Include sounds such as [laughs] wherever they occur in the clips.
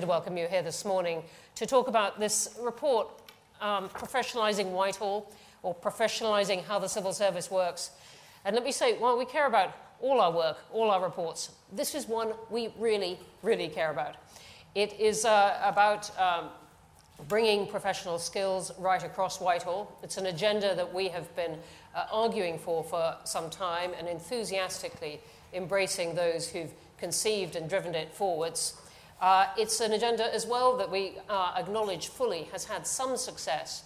to welcome you here this morning to talk about this report, um, Professionalising Whitehall, or Professionalising How the Civil Service Works. And let me say, while we care about all our work, all our reports, this is one we really, really care about. It is uh, about um, bringing professional skills right across Whitehall. It's an agenda that we have been uh, arguing for for some time and enthusiastically embracing those who've conceived and driven it forwards. Uh, it's an agenda as well that we uh, acknowledge fully has had some success.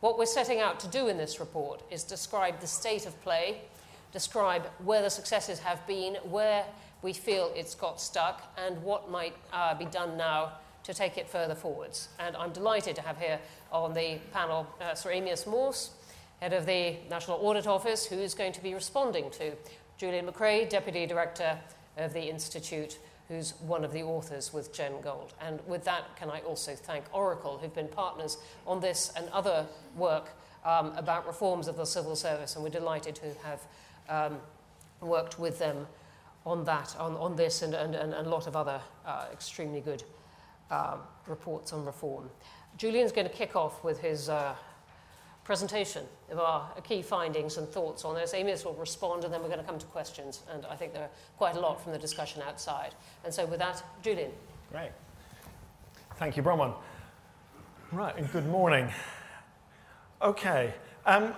What we're setting out to do in this report is describe the state of play, describe where the successes have been, where we feel it's got stuck, and what might uh, be done now to take it further forwards. And I'm delighted to have here on the panel uh, Sir Amyas Morse, head of the National Audit Office, who is going to be responding to Julian McCrae, Deputy Director of the Institute, who's one of the authors with Jen Gold. And with that, can I also thank Oracle, who've been partners on this and other work um, about reforms of the civil service, and we're delighted to have um, worked with them on that, on, on this, and, and, and a lot of other uh, extremely good uh, reports on reform. Julian's going to kick off with his uh, presentation of our key findings and thoughts on this. Amyas will respond, and then we're going to come to questions. And I think there are quite a lot from the discussion outside. And so, with that, Julian. Great. Thank you, Bronwyn. Right, and good morning. Okay. Um,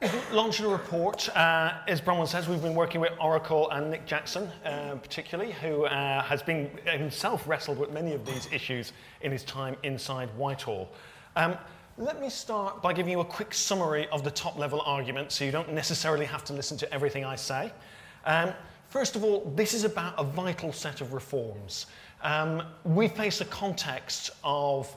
a report. Uh, as Bronwyn says, we've been working with Oracle and Nick Jackson, uh, particularly, who uh, has been himself wrestled with many of these issues in his time inside Whitehall. Um, let me start by giving you a quick summary of the top level argument so you don't necessarily have to listen to everything I say. Um, first of all, this is about a vital set of reforms. Um, we face a context of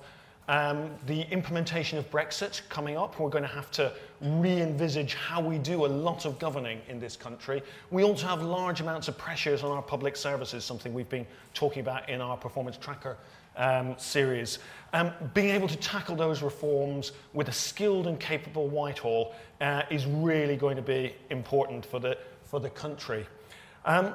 um, the implementation of Brexit coming up. We're going to have to re envisage how we do a lot of governing in this country. We also have large amounts of pressures on our public services, something we've been talking about in our performance tracker um, series. Um, being able to tackle those reforms with a skilled and capable Whitehall uh, is really going to be important for the, for the country. Um,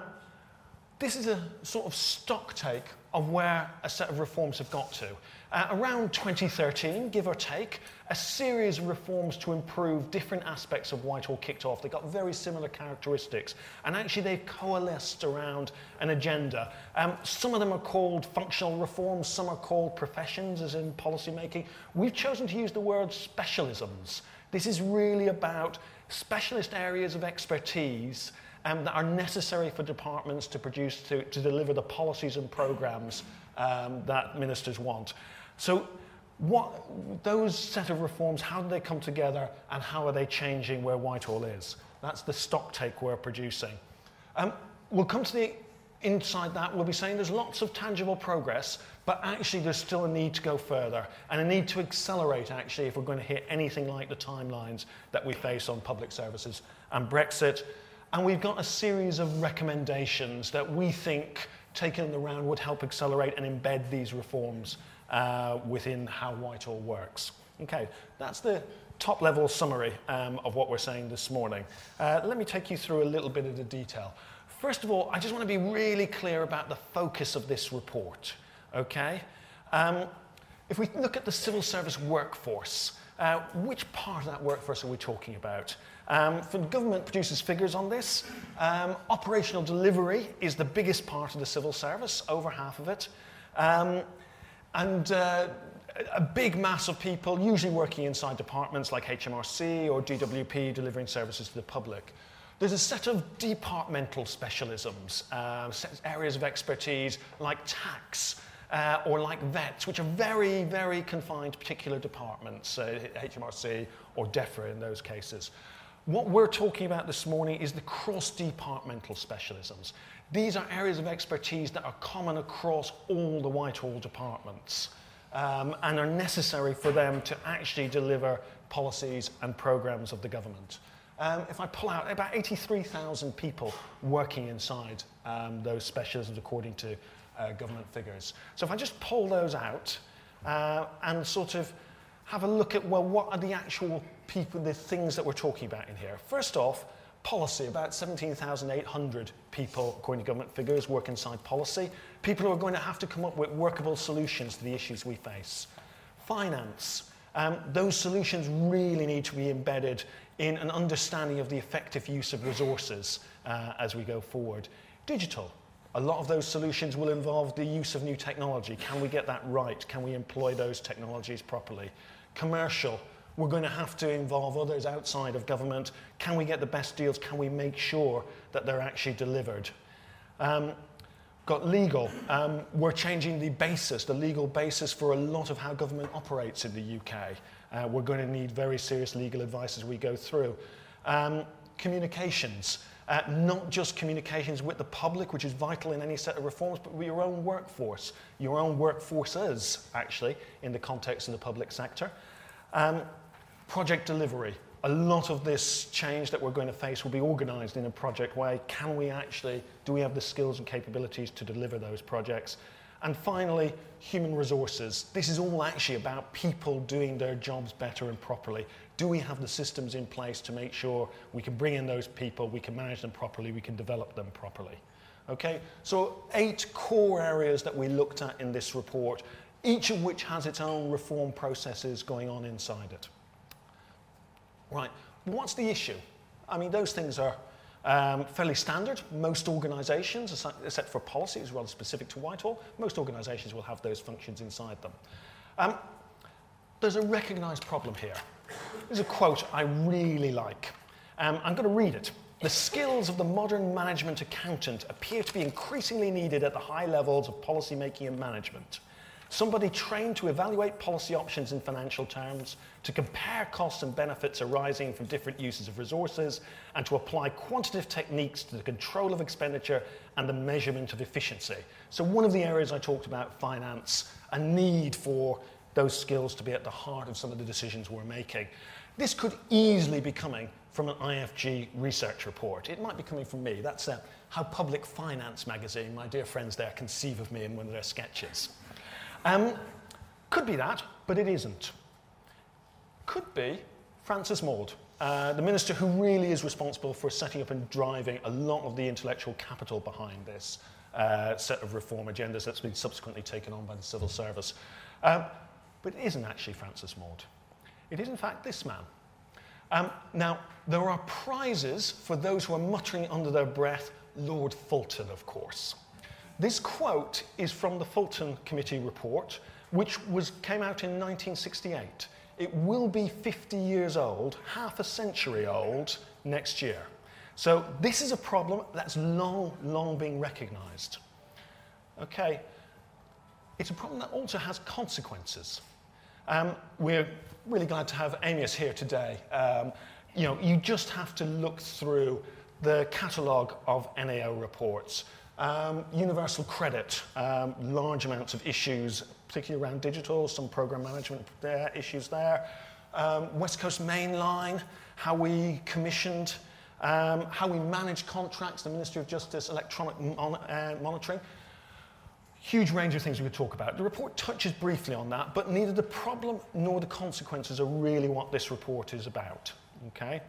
this is a sort of stock take of where a set of reforms have got to. Uh, around 2013, give or take, a series of reforms to improve different aspects of Whitehall kicked off. They've got very similar characteristics, and actually they've coalesced around an agenda. Um, some of them are called functional reforms, some are called professions, as in policymaking. We've chosen to use the word specialisms. This is really about specialist areas of expertise um, that are necessary for departments to produce, to, to deliver the policies and programs um, that ministers want. So what, those set of reforms, how do they come together and how are they changing where Whitehall is? That's the stock take we're producing. Um, we'll come to the inside that, we'll be saying there's lots of tangible progress, but actually there's still a need to go further and a need to accelerate actually if we're going to hit anything like the timelines that we face on public services and Brexit. And we've got a series of recommendations that we think taken in the round would help accelerate and embed these reforms uh, within how Whitehall works. Okay, that's the top level summary um, of what we're saying this morning. Uh, let me take you through a little bit of the detail. First of all, I just want to be really clear about the focus of this report. Okay? Um, if we look at the civil service workforce, uh, which part of that workforce are we talking about? Um, the government produces figures on this. Um, operational delivery is the biggest part of the civil service, over half of it. And uh, a big mass of people, usually working inside departments like HMRC or DWP, delivering services to the public. There's a set of departmental specialisms, uh, areas of expertise like tax uh, or like vets, which are very, very confined particular departments, uh, HMRC or DEFRA in those cases. What we're talking about this morning is the cross-departmental specialisms. These are areas of expertise that are common across all the Whitehall departments um, and are necessary for them to actually deliver policies and programs of the government. Um, if I pull out about 83,000 people working inside um, those specialisms according to uh, government figures. So if I just pull those out uh, and sort of have a look at, well, what are the actual people, the things that we're talking about in here? First off, Policy, about 17,800 people, according to government figures, work inside policy. People who are going to have to come up with workable solutions to the issues we face. Finance, um, those solutions really need to be embedded in an understanding of the effective use of resources uh, as we go forward. Digital, a lot of those solutions will involve the use of new technology. Can we get that right? Can we employ those technologies properly? Commercial, we're going to have to involve others outside of government. Can we get the best deals? Can we make sure that they're actually delivered? Um, got legal. Um, we're changing the basis, the legal basis for a lot of how government operates in the UK. Uh, we're going to need very serious legal advice as we go through. Um, communications. Uh, not just communications with the public, which is vital in any set of reforms, but with your own workforce, your own workforces, actually, in the context of the public sector. Um, Project delivery. A lot of this change that we're going to face will be organized in a project way. Can we actually, do we have the skills and capabilities to deliver those projects? And finally, human resources. This is all actually about people doing their jobs better and properly. Do we have the systems in place to make sure we can bring in those people, we can manage them properly, we can develop them properly? Okay, so eight core areas that we looked at in this report, each of which has its own reform processes going on inside it. Right, what's the issue? I mean, those things are um, fairly standard. Most organizations, except for policy, is rather specific to Whitehall, most organizations will have those functions inside them. Um, there's a recognized problem here. There's a quote I really like. Um, I'm going to read it. The skills of the modern management accountant appear to be increasingly needed at the high levels of policy making and management. Somebody trained to evaluate policy options in financial terms, to compare costs and benefits arising from different uses of resources, and to apply quantitative techniques to the control of expenditure and the measurement of efficiency. So, one of the areas I talked about, finance, a need for those skills to be at the heart of some of the decisions we're making. This could easily be coming from an IFG research report. It might be coming from me. That's uh, how Public Finance magazine, my dear friends there, conceive of me in one of their sketches. Um, could be that, but it isn't. Could be Francis Maude, uh, the minister who really is responsible for setting up and driving a lot of the intellectual capital behind this uh, set of reform agendas that's been subsequently taken on by the civil service. Um, but it isn't actually Francis Maude. It is, in fact, this man. Um, now, there are prizes for those who are muttering under their breath, Lord Fulton, of course. This quote is from the Fulton Committee report, which was, came out in 1968. It will be 50 years old, half a century old, next year. So this is a problem that's long, long been recognized. Okay, it's a problem that also has consequences. Um, we're really glad to have Amyas here today. Um, you know, you just have to look through the catalogue of NAO reports um, universal credit, um, large amounts of issues, particularly around digital, some program management there, issues there. Um, West Coast Main Line, how we commissioned, um, how we manage contracts, the Ministry of Justice electronic mon uh, monitoring. Huge range of things we could talk about. The report touches briefly on that, but neither the problem nor the consequences are really what this report is about. Okay?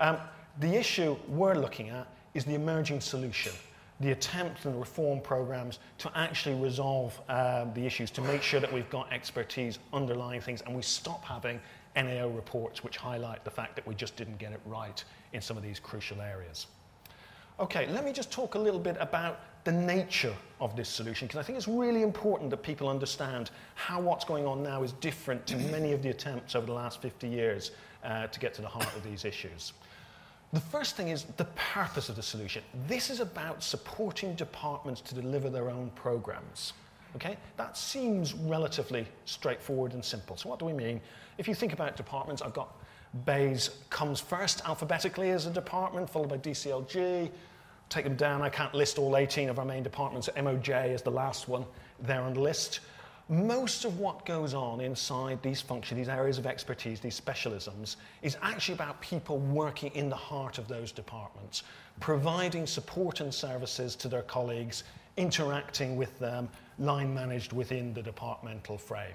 Um, the issue we're looking at is the emerging solution the attempts and reform programs to actually resolve uh, the issues, to make sure that we've got expertise underlying things and we stop having NAO reports which highlight the fact that we just didn't get it right in some of these crucial areas. Okay, let me just talk a little bit about the nature of this solution because I think it's really important that people understand how what's going on now is different to many of the attempts over the last 50 years uh, to get to the heart of these issues. The first thing is the purpose of the solution. This is about supporting departments to deliver their own programs. Okay? That seems relatively straightforward and simple. So what do we mean? If you think about departments, I've got BEIS comes first alphabetically as a department, followed by DCLG. Take them down. I can't list all 18 of our main departments. MOJ is the last one there on the list most of what goes on inside these functions, these areas of expertise, these specialisms, is actually about people working in the heart of those departments, providing support and services to their colleagues, interacting with them, line managed within the departmental frame.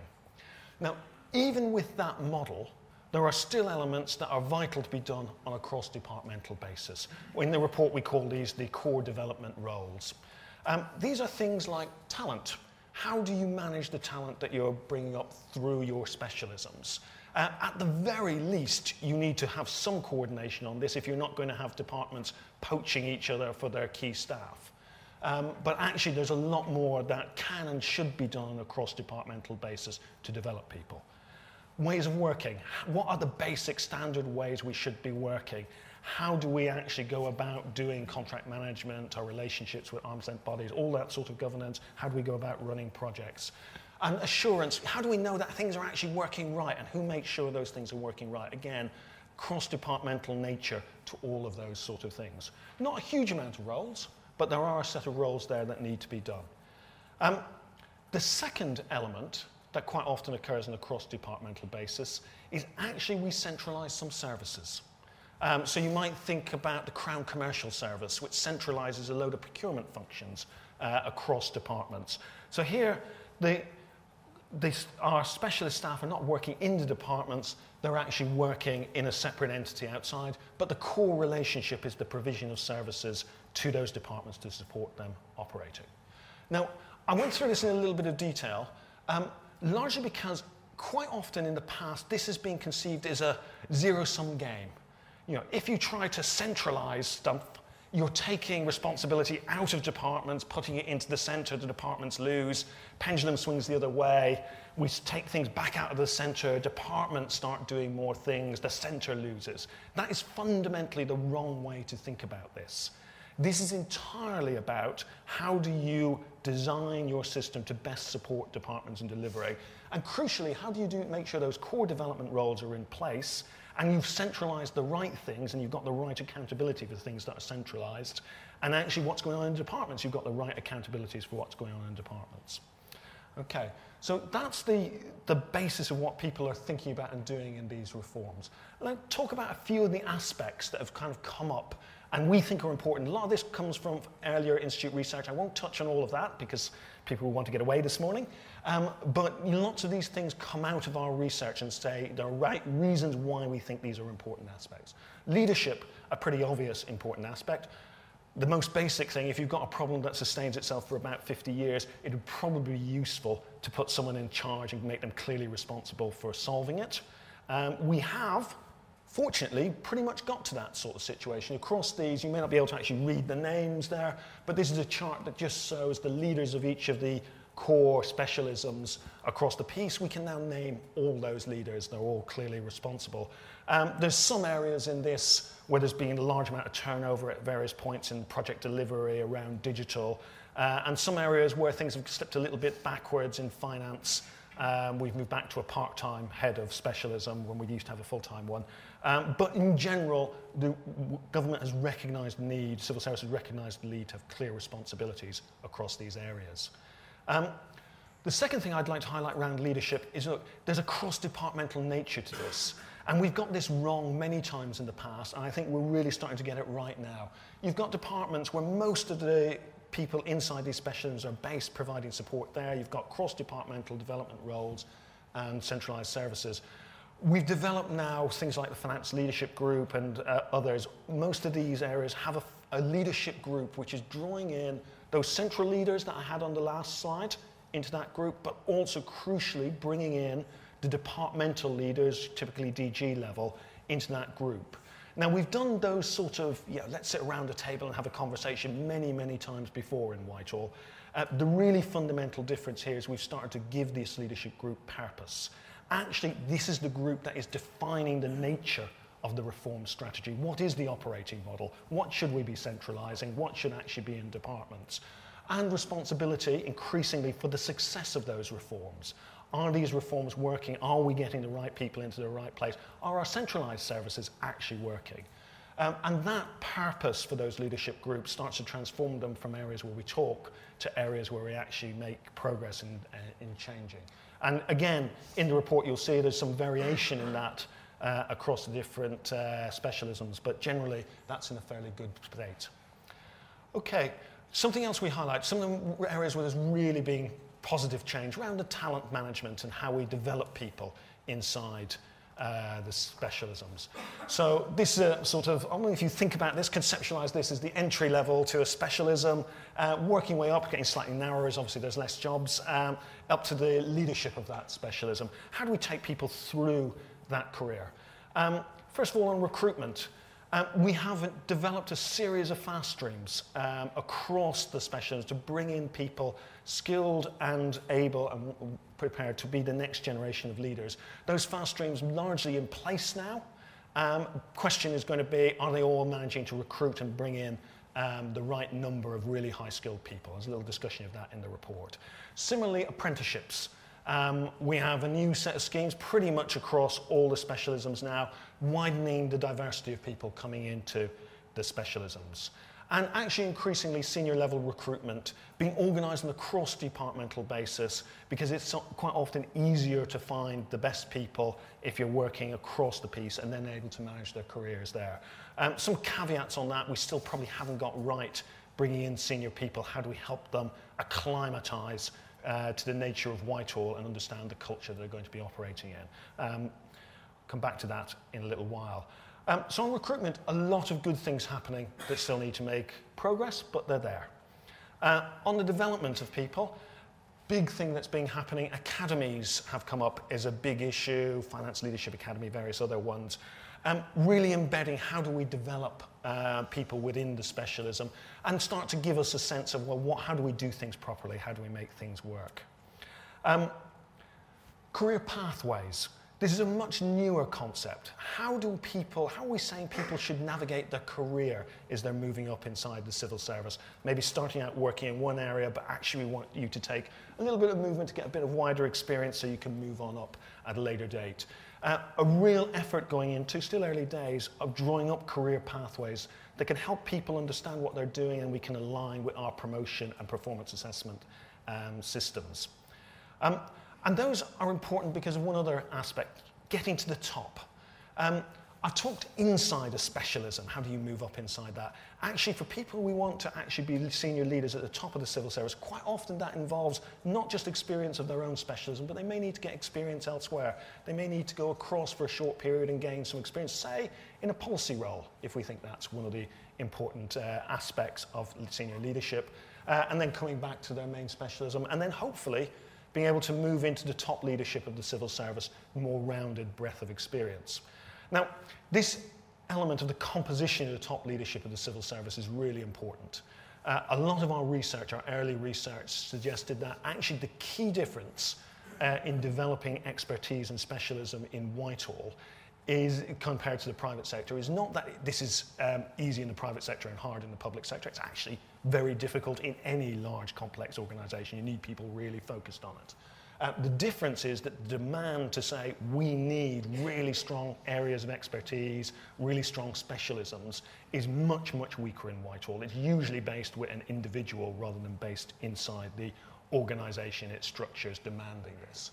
Now, even with that model, there are still elements that are vital to be done on a cross departmental basis. In the report, we call these the core development roles. Um, these are things like talent. How do you manage the talent that you're bringing up through your specialisms? Uh, at the very least, you need to have some coordination on this if you're not going to have departments poaching each other for their key staff. Um, but actually, there's a lot more that can and should be done on a cross departmental basis to develop people. Ways of working. What are the basic standard ways we should be working? How do we actually go about doing contract management, our relationships with arms length bodies, all that sort of governance? How do we go about running projects? And assurance, how do we know that things are actually working right and who makes sure those things are working right? Again, cross departmental nature to all of those sort of things. Not a huge amount of roles, but there are a set of roles there that need to be done. Um, the second element that quite often occurs on a cross departmental basis is actually we centralize some services. Um, so you might think about the Crown Commercial Service, which centralizes a load of procurement functions uh, across departments. So here, the, our specialist staff are not working in the departments, they're actually working in a separate entity outside, but the core relationship is the provision of services to those departments to support them operating. Now, I went through this in a little bit of detail, um, largely because quite often in the past this has been conceived as a zero-sum game. You know, if you try to centralize stuff, you're taking responsibility out of departments, putting it into the center, the departments lose, pendulum swings the other way, we take things back out of the center, departments start doing more things, the center loses. That is fundamentally the wrong way to think about this. This is entirely about how do you design your system to best support departments in delivery. And crucially, how do you do, make sure those core development roles are in place and you've centralized the right things and you've got the right accountability for things that are centralized. And actually, what's going on in departments, you've got the right accountabilities for what's going on in departments. Okay, so that's the, the basis of what people are thinking about and doing in these reforms. Let's talk about a few of the aspects that have kind of come up and we think are important. A lot of this comes from earlier institute research. I won't touch on all of that because people will want to get away this morning. Um, but lots of these things come out of our research and say there are right reasons why we think these are important aspects. Leadership, a pretty obvious important aspect. The most basic thing, if you've got a problem that sustains itself for about 50 years, it would probably be useful to put someone in charge and make them clearly responsible for solving it. Um, we have fortunately, pretty much got to that sort of situation. Across these, you may not be able to actually read the names there, but this is a chart that just shows the leaders of each of the core specialisms across the piece. We can now name all those leaders. They're all clearly responsible. Um, there's some areas in this where there's been a large amount of turnover at various points in project delivery around digital, uh, and some areas where things have slipped a little bit backwards in finance. Um, we've moved back to a part-time head of specialism when we used to have a full-time one. Um, but in general, the government has recognised the need, civil service has recognised the need to have clear responsibilities across these areas. Um, the second thing I'd like to highlight around leadership is look, there's a cross-departmental nature to this. And we've got this wrong many times in the past, and I think we're really starting to get it right now. You've got departments where most of the people inside these specialisms are based providing support there. You've got cross-departmental development roles and centralised services. We've developed now things like the Finance Leadership Group and uh, others. Most of these areas have a, a leadership group which is drawing in those central leaders that I had on the last slide into that group, but also crucially bringing in the departmental leaders, typically DG level, into that group. Now, we've done those sort of, yeah, let's sit around a table and have a conversation many, many times before in Whitehall. Uh, the really fundamental difference here is we've started to give this leadership group purpose. Actually, this is the group that is defining the nature of the reform strategy. What is the operating model? What should we be centralizing? What should actually be in departments? And responsibility increasingly for the success of those reforms. Are these reforms working? Are we getting the right people into the right place? Are our centralized services actually working? Um, and that purpose for those leadership groups starts to transform them from areas where we talk to areas where we actually make progress in, uh, in changing. And again, in the report, you'll see there's some variation in that uh, across the different uh, specialisms, but generally, that's in a fairly good state. Okay, something else we highlight, some of the areas where there's really been positive change around the talent management and how we develop people inside uh, the specialisms. So this is a sort of, I if you think about this, conceptualize this as the entry level to a specialism, uh, working way up, getting slightly narrower as obviously there's less jobs, um, up to the leadership of that specialism. How do we take people through that career? Um, first of all, on recruitment. Um, we have developed a series of fast streams um, across the specialisms to bring in people skilled and able and prepared to be the next generation of leaders. Those fast streams largely in place now. Um, question is going to be, are they all managing to recruit and bring in um, the right number of really high skilled people? There's a little discussion of that in the report. Similarly, apprenticeships. Um, we have a new set of schemes pretty much across all the specialisms now, widening the diversity of people coming into the specialisms and actually increasingly senior level recruitment being organised on a cross departmental basis because it's quite often easier to find the best people if you're working across the piece and then able to manage their careers there. Um, some caveats on that we still probably haven't got right bringing in senior people. How do we help them acclimatise uh, to the nature of Whitehall and understand the culture they're going to be operating in? Um, come back to that in a little while. Um, so on recruitment, a lot of good things happening that still need to make progress, but they're there. Uh, on the development of people, big thing that's been happening, academies have come up as a big issue, Finance Leadership Academy, various other ones. Um, really embedding how do we develop uh, people within the specialism and start to give us a sense of, well, what, how do we do things properly? How do we make things work? Um, career pathways. This is a much newer concept. How do people, how are we saying people should navigate their career as they're moving up inside the civil service? Maybe starting out working in one area, but actually we want you to take a little bit of movement to get a bit of wider experience so you can move on up at a later date. Uh, a real effort going into, still early days, of drawing up career pathways that can help people understand what they're doing and we can align with our promotion and performance assessment um, systems. Um, and those are important because of one other aspect getting to the top. Um, I talked inside a specialism. How do you move up inside that? Actually, for people we want to actually be senior leaders at the top of the civil service, quite often that involves not just experience of their own specialism, but they may need to get experience elsewhere. They may need to go across for a short period and gain some experience, say, in a policy role, if we think that's one of the important uh, aspects of senior leadership, uh, and then coming back to their main specialism, and then hopefully being able to move into the top leadership of the civil service, more rounded breadth of experience. Now, this element of the composition of the top leadership of the civil service is really important. Uh, a lot of our research, our early research, suggested that actually the key difference uh, in developing expertise and specialism in Whitehall is compared to the private sector is not that this is um, easy in the private sector and hard in the public sector. It's actually very difficult in any large complex organization. You need people really focused on it. Uh, the difference is that the demand to say we need really strong areas of expertise, really strong specialisms, is much, much weaker in Whitehall. It's usually based with an individual rather than based inside the organization, its structures demanding this.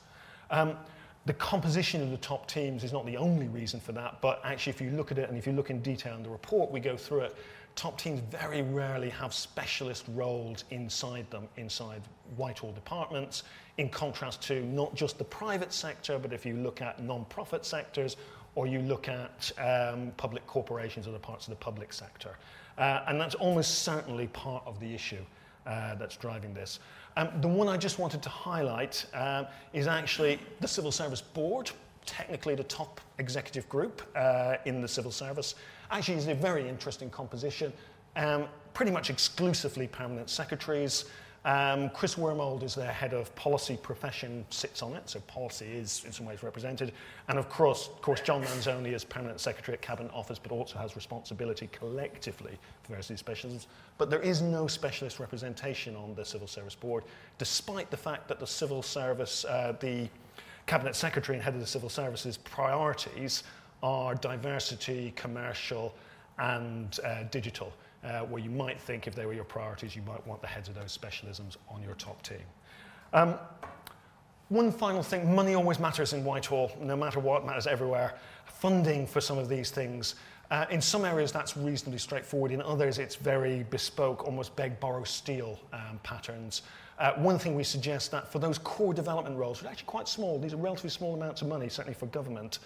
Um, the composition of the top teams is not the only reason for that, but actually, if you look at it and if you look in detail in the report, we go through it. Top teams very rarely have specialist roles inside them, inside Whitehall departments, in contrast to not just the private sector, but if you look at non profit sectors or you look at um, public corporations, or other parts of the public sector. Uh, and that's almost certainly part of the issue uh, that's driving this. Um, the one I just wanted to highlight um, is actually the Civil Service Board, technically the top executive group uh, in the civil service. Actually, is a very interesting composition, um, pretty much exclusively permanent secretaries. Um, Chris Wormald is their head of policy profession, sits on it, so policy is in some ways represented. And of course, of course John Manzoni is permanent secretary at Cabinet Office, but also has responsibility collectively for various of these specialisms. But there is no specialist representation on the Civil Service Board, despite the fact that the Civil Service, uh, the Cabinet Secretary and head of the Civil Service's priorities are diversity, commercial, and uh, digital uh, where you might think if they were your priorities, you might want the heads of those specialisms on your top team. Um, one final thing money always matters in Whitehall, no matter what, matters everywhere. Funding for some of these things. Uh, in some areas, that's reasonably straightforward. In others, it's very bespoke, almost beg, borrow, steal um, patterns. Uh, one thing we suggest that for those core development roles, which are actually quite small, these are relatively small amounts of money, certainly for government,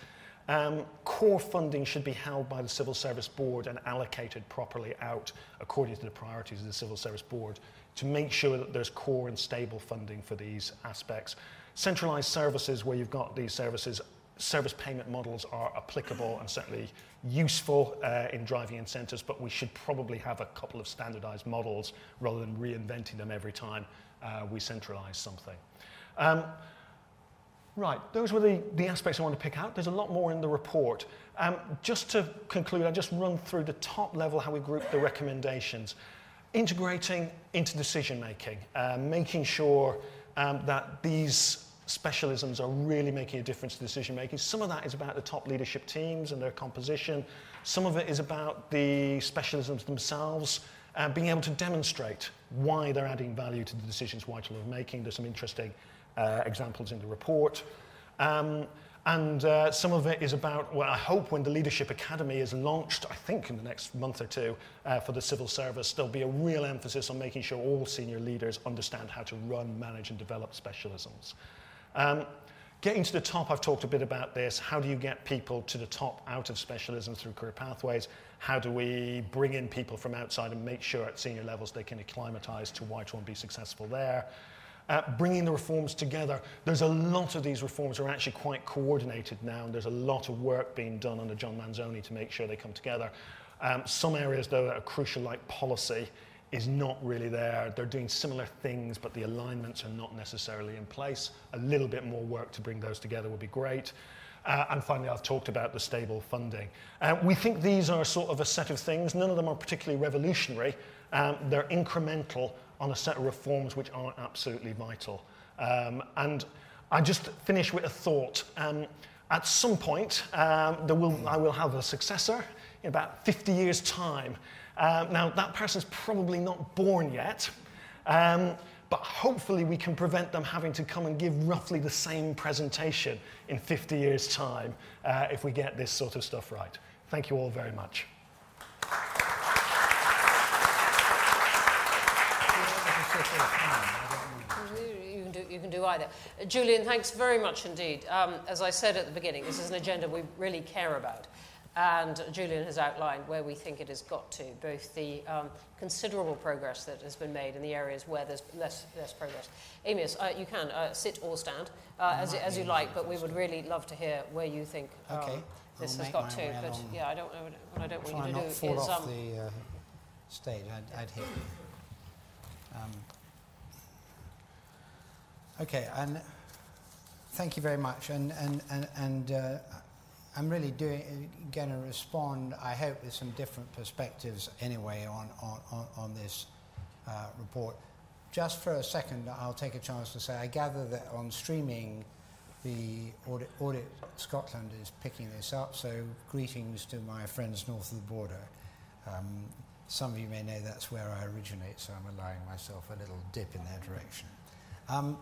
Um, core funding should be held by the Civil Service Board and allocated properly out according to the priorities of the Civil Service Board to make sure that there's core and stable funding for these aspects. Centralised services where you've got these services, service payment models are applicable and certainly useful uh, in driving incentives, but we should probably have a couple of standardised models rather than reinventing them every time uh, we centralise something. Um, Right, those were the, the aspects I want to pick out. There's a lot more in the report. Um, just to conclude, I just run through the top level how we group the recommendations. Integrating into decision making, uh, making sure um, that these specialisms are really making a difference to decision making. Some of that is about the top leadership teams and their composition. Some of it is about the specialisms themselves, uh, being able to demonstrate why they're adding value to the decisions Whitehall are making. There's some interesting uh, examples in the report. Um, and uh, some of it is about, well, I hope when the Leadership Academy is launched, I think in the next month or two, uh, for the civil service, there'll be a real emphasis on making sure all senior leaders understand how to run, manage, and develop specialisms. Um, getting to the top, I've talked a bit about this. How do you get people to the top out of specialism through career pathways? How do we bring in people from outside and make sure at senior levels they can acclimatise to Whitehall and be successful there? Uh, bringing the reforms together. There's a lot of these reforms are actually quite coordinated now, and there's a lot of work being done under John Manzoni to make sure they come together. Um, some areas, though, that are crucial, like policy, is not really there. They're doing similar things, but the alignments are not necessarily in place. A little bit more work to bring those together would be great. Uh, and finally, I've talked about the stable funding. Uh, we think these are sort of a set of things. None of them are particularly revolutionary. Um, they're incremental on a set of reforms which are absolutely vital. Um, and I just finish with a thought. Um, at some point, um, will, I will have a successor in about 50 years' time. Um, now, that person's probably not born yet, um, but hopefully we can prevent them having to come and give roughly the same presentation in 50 years' time uh, if we get this sort of stuff right. Thank you all very much. You can, do, you can do either. Julian, thanks very much indeed. Um, as I said at the beginning, this is an agenda we really care about. And Julian has outlined where we think it has got to, both the um, considerable progress that has been made in the areas where there's less, less progress. Amyas, uh, you can uh, sit or stand uh, as, as you like, but we would really love to hear where you think um, okay. this has got to. But yeah, I don't know what I don't want you to do fall is. Off um, the uh, stage, I'd, I'd hit. Um, okay, and thank you very much. And, and, and, and uh, I'm really going to respond, I hope, with some different perspectives anyway on, on, on this uh, report. Just for a second, I'll take a chance to say I gather that on streaming, the Audit, Audit Scotland is picking this up, so greetings to my friends north of the border. Um, some of you may know that's where I originate, so I'm allowing myself a little dip in that direction. Um,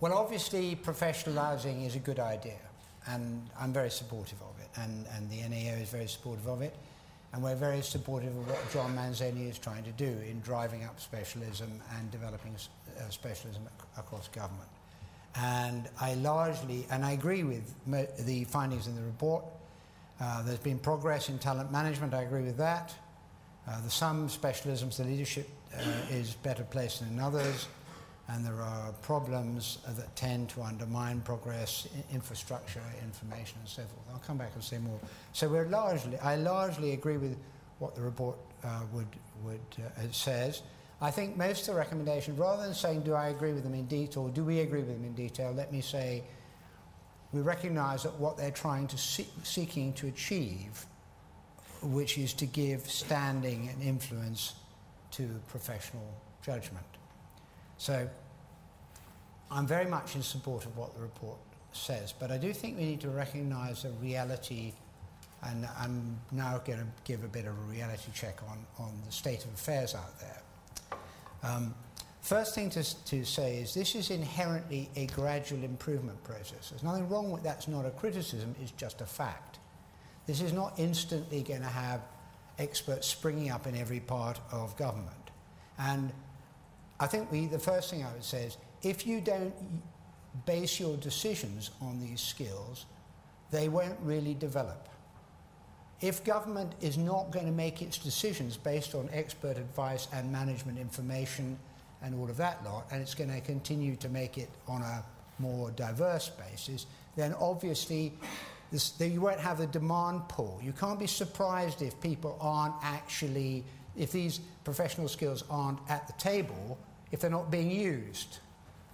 well, obviously, professionalising is a good idea, and I'm very supportive of it, and, and the NAO is very supportive of it, and we're very supportive of what John Manzoni is trying to do in driving up specialism and developing uh, specialism ac- across government. And I largely, and I agree with mo- the findings in the report. Uh, there's been progress in talent management, I agree with that. Uh, the some specialisms, the leadership uh, is better placed than others, and there are problems that tend to undermine progress, infrastructure, information, and so forth. I'll come back and say more. So we're largely, I largely agree with what the report uh, would, would uh, says. I think most of the recommendations, rather than saying do I agree with them in detail or do we agree with them in detail, let me say we recognise that what they're trying to see, seeking to achieve which is to give standing and influence to professional judgment. So I'm very much in support of what the report says, but I do think we need to recognize a reality, and I'm now going to give a bit of a reality check on, on the state of affairs out there. Um, first thing to, to say is this is inherently a gradual improvement process. There's nothing wrong with that, it's not a criticism, it's just a fact. This is not instantly going to have experts springing up in every part of government. And I think we, the first thing I would say is if you don't base your decisions on these skills, they won't really develop. If government is not going to make its decisions based on expert advice and management information and all of that lot, and it's going to continue to make it on a more diverse basis, then obviously this, you won't have a demand pull. You can't be surprised if people aren't actually, if these professional skills aren't at the table, if they're not being used.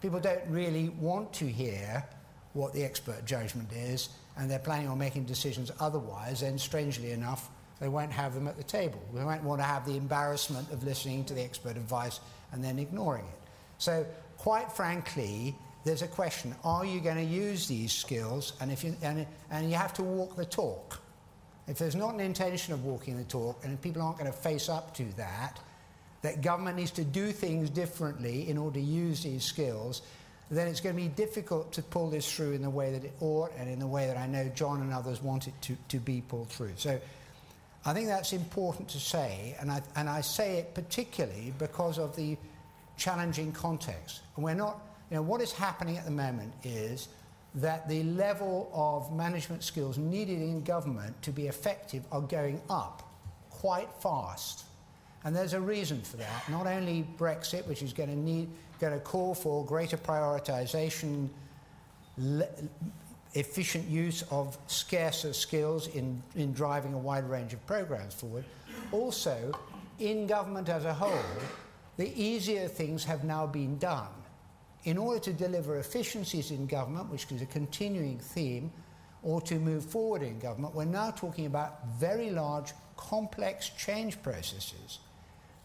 People don't really want to hear what the expert judgment is, and they're planning on making decisions otherwise, and strangely enough, they won't have them at the table. They won't want to have the embarrassment of listening to the expert advice and then ignoring it. So, quite frankly, there's a question are you going to use these skills? And, if you, and, and you have to walk the talk. If there's not an intention of walking the talk, and people aren't going to face up to that, that government needs to do things differently in order to use these skills, then it's going to be difficult to pull this through in the way that it ought and in the way that I know John and others want it to, to be pulled through. So I think that's important to say, and I, and I say it particularly because of the challenging context. And we're not you know, what is happening at the moment is that the level of management skills needed in government to be effective are going up quite fast. And there's a reason for that. Not only Brexit, which is going to need, going to call for greater prioritization, le- efficient use of scarcer skills in, in driving a wide range of programs forward. Also, in government as a whole, the easier things have now been done in order to deliver efficiencies in government, which is a continuing theme, or to move forward in government, we're now talking about very large, complex change processes.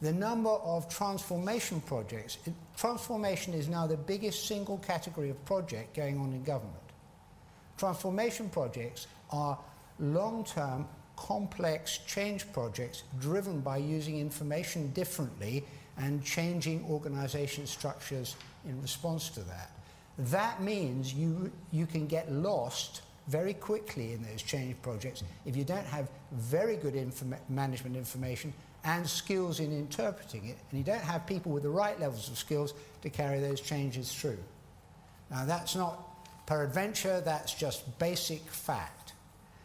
The number of transformation projects, transformation is now the biggest single category of project going on in government. Transformation projects are long term, complex change projects driven by using information differently and changing organization structures in response to that. That means you, you can get lost very quickly in those change projects if you don't have very good management information and skills in interpreting it, and you don't have people with the right levels of skills to carry those changes through. Now, that's not peradventure, that's just basic fact.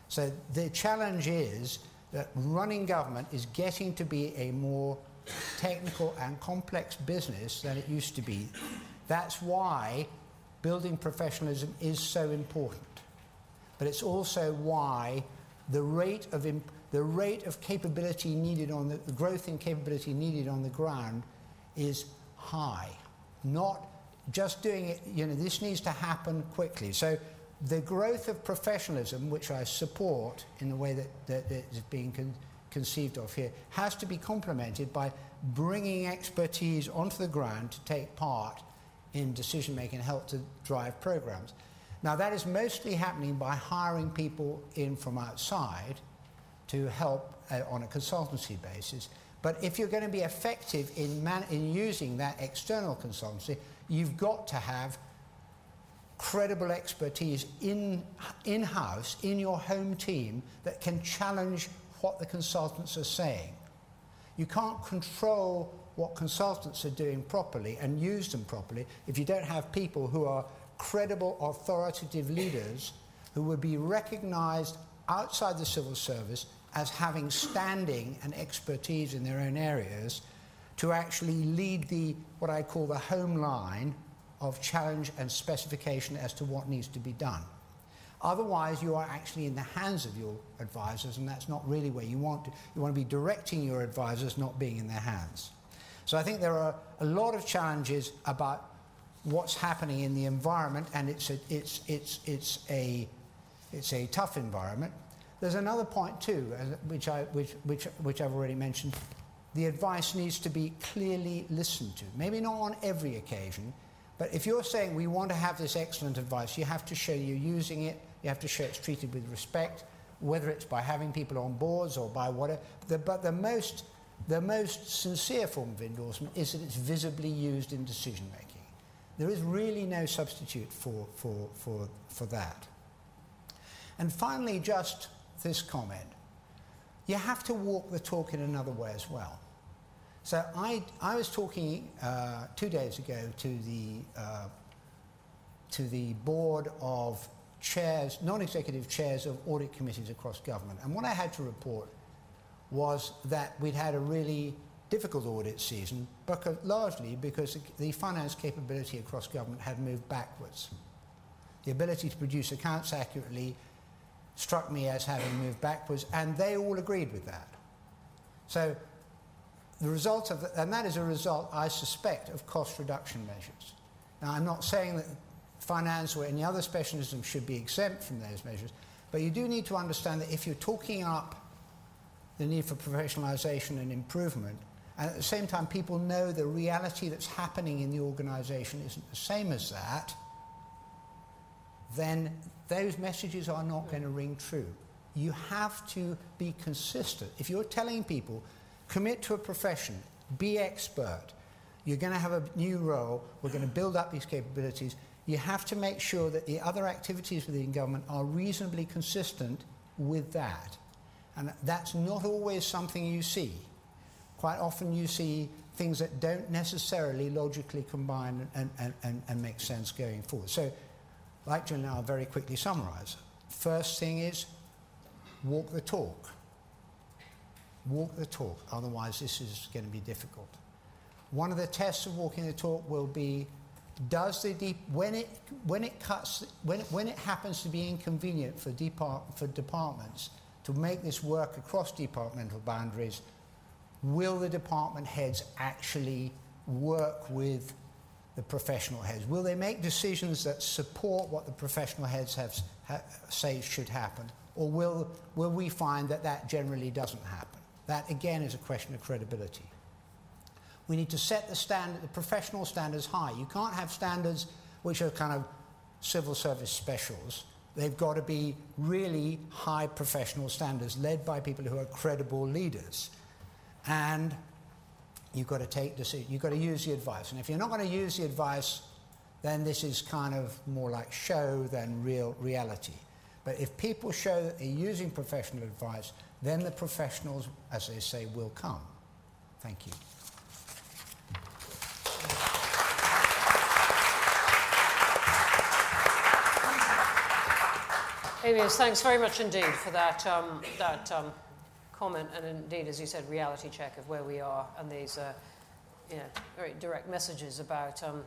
So, the challenge is that running government is getting to be a more technical and complex business than it used to be. That's why building professionalism is so important. But it's also why the rate of, imp- the rate of capability needed on the, the growth in capability needed on the ground is high. Not just doing it, you know, this needs to happen quickly. So the growth of professionalism, which I support in the way that, that, that is being conceived of here, has to be complemented by bringing expertise onto the ground to take part in decision making and help to drive programs. Now, that is mostly happening by hiring people in from outside to help uh, on a consultancy basis. But if you're going to be effective in, man- in using that external consultancy, you've got to have credible expertise in, in-house, in your home team, that can challenge what the consultants are saying. You can't control what consultants are doing properly and use them properly if you don't have people who are credible, authoritative leaders who would be recognized outside the civil service as having standing and expertise in their own areas to actually lead the what I call the home line of challenge and specification as to what needs to be done. Otherwise, you are actually in the hands of your advisors, and that's not really where you want to. You want to be directing your advisors, not being in their hands. So I think there are a lot of challenges about what's happening in the environment, and it's a, it's, it's, it's a, it's a tough environment. There's another point too, which, I, which, which, which I've already mentioned. The advice needs to be clearly listened to. Maybe not on every occasion, but if you're saying we want to have this excellent advice, you have to show you're using it, you have to show it's treated with respect, whether it's by having people on boards or by whatever. The, but the most the most sincere form of endorsement is that it's visibly used in decision making. There is really no substitute for, for, for, for that. And finally, just this comment. You have to walk the talk in another way as well. So I, I was talking uh, two days ago to the, uh, to the board of chairs, non-executive chairs of audit committees across government. And what I had to report was that we'd had a really difficult audit season, because, largely because the finance capability across government had moved backwards. The ability to produce accounts accurately struck me as having moved backwards, and they all agreed with that. So the result of, the, and that is a result, I suspect, of cost reduction measures. Now, I'm not saying that finance or any other specialism should be exempt from those measures, but you do need to understand that if you're talking up the need for professionalization and improvement, and at the same time people know the reality that's happening in the organization isn't the same as that, then those messages are not going to ring true. You have to be consistent. If you're telling people, commit to a profession, be expert, you're going to have a new role, we're going to build up these capabilities, you have to make sure that the other activities within government are reasonably consistent with that. And that's not always something you see. Quite often you see things that don't necessarily logically combine and, and, and, and make sense going forward. So, like to now very quickly summarize. First thing is walk the talk. Walk the talk, otherwise, this is going to be difficult. One of the tests of walking the talk will be does the deep, when it, when it cuts, when, when it happens to be inconvenient for, depart, for departments to make this work across departmental boundaries, will the department heads actually work with the professional heads? Will they make decisions that support what the professional heads have, ha, say should happen? Or will, will we find that that generally doesn't happen? That, again, is a question of credibility. We need to set the standard, the professional standards high. You can't have standards which are kind of civil service specials. They've got to be really high professional standards led by people who are credible leaders. And you've got to take decisions. You've got to use the advice. And if you're not going to use the advice, then this is kind of more like show than real reality. But if people show that they're using professional advice, then the professionals, as they say, will come. Thank you. Amyas, thanks very much indeed for that, um, that um, comment and indeed, as you said, reality check of where we are and these uh, you know, very direct messages about, um,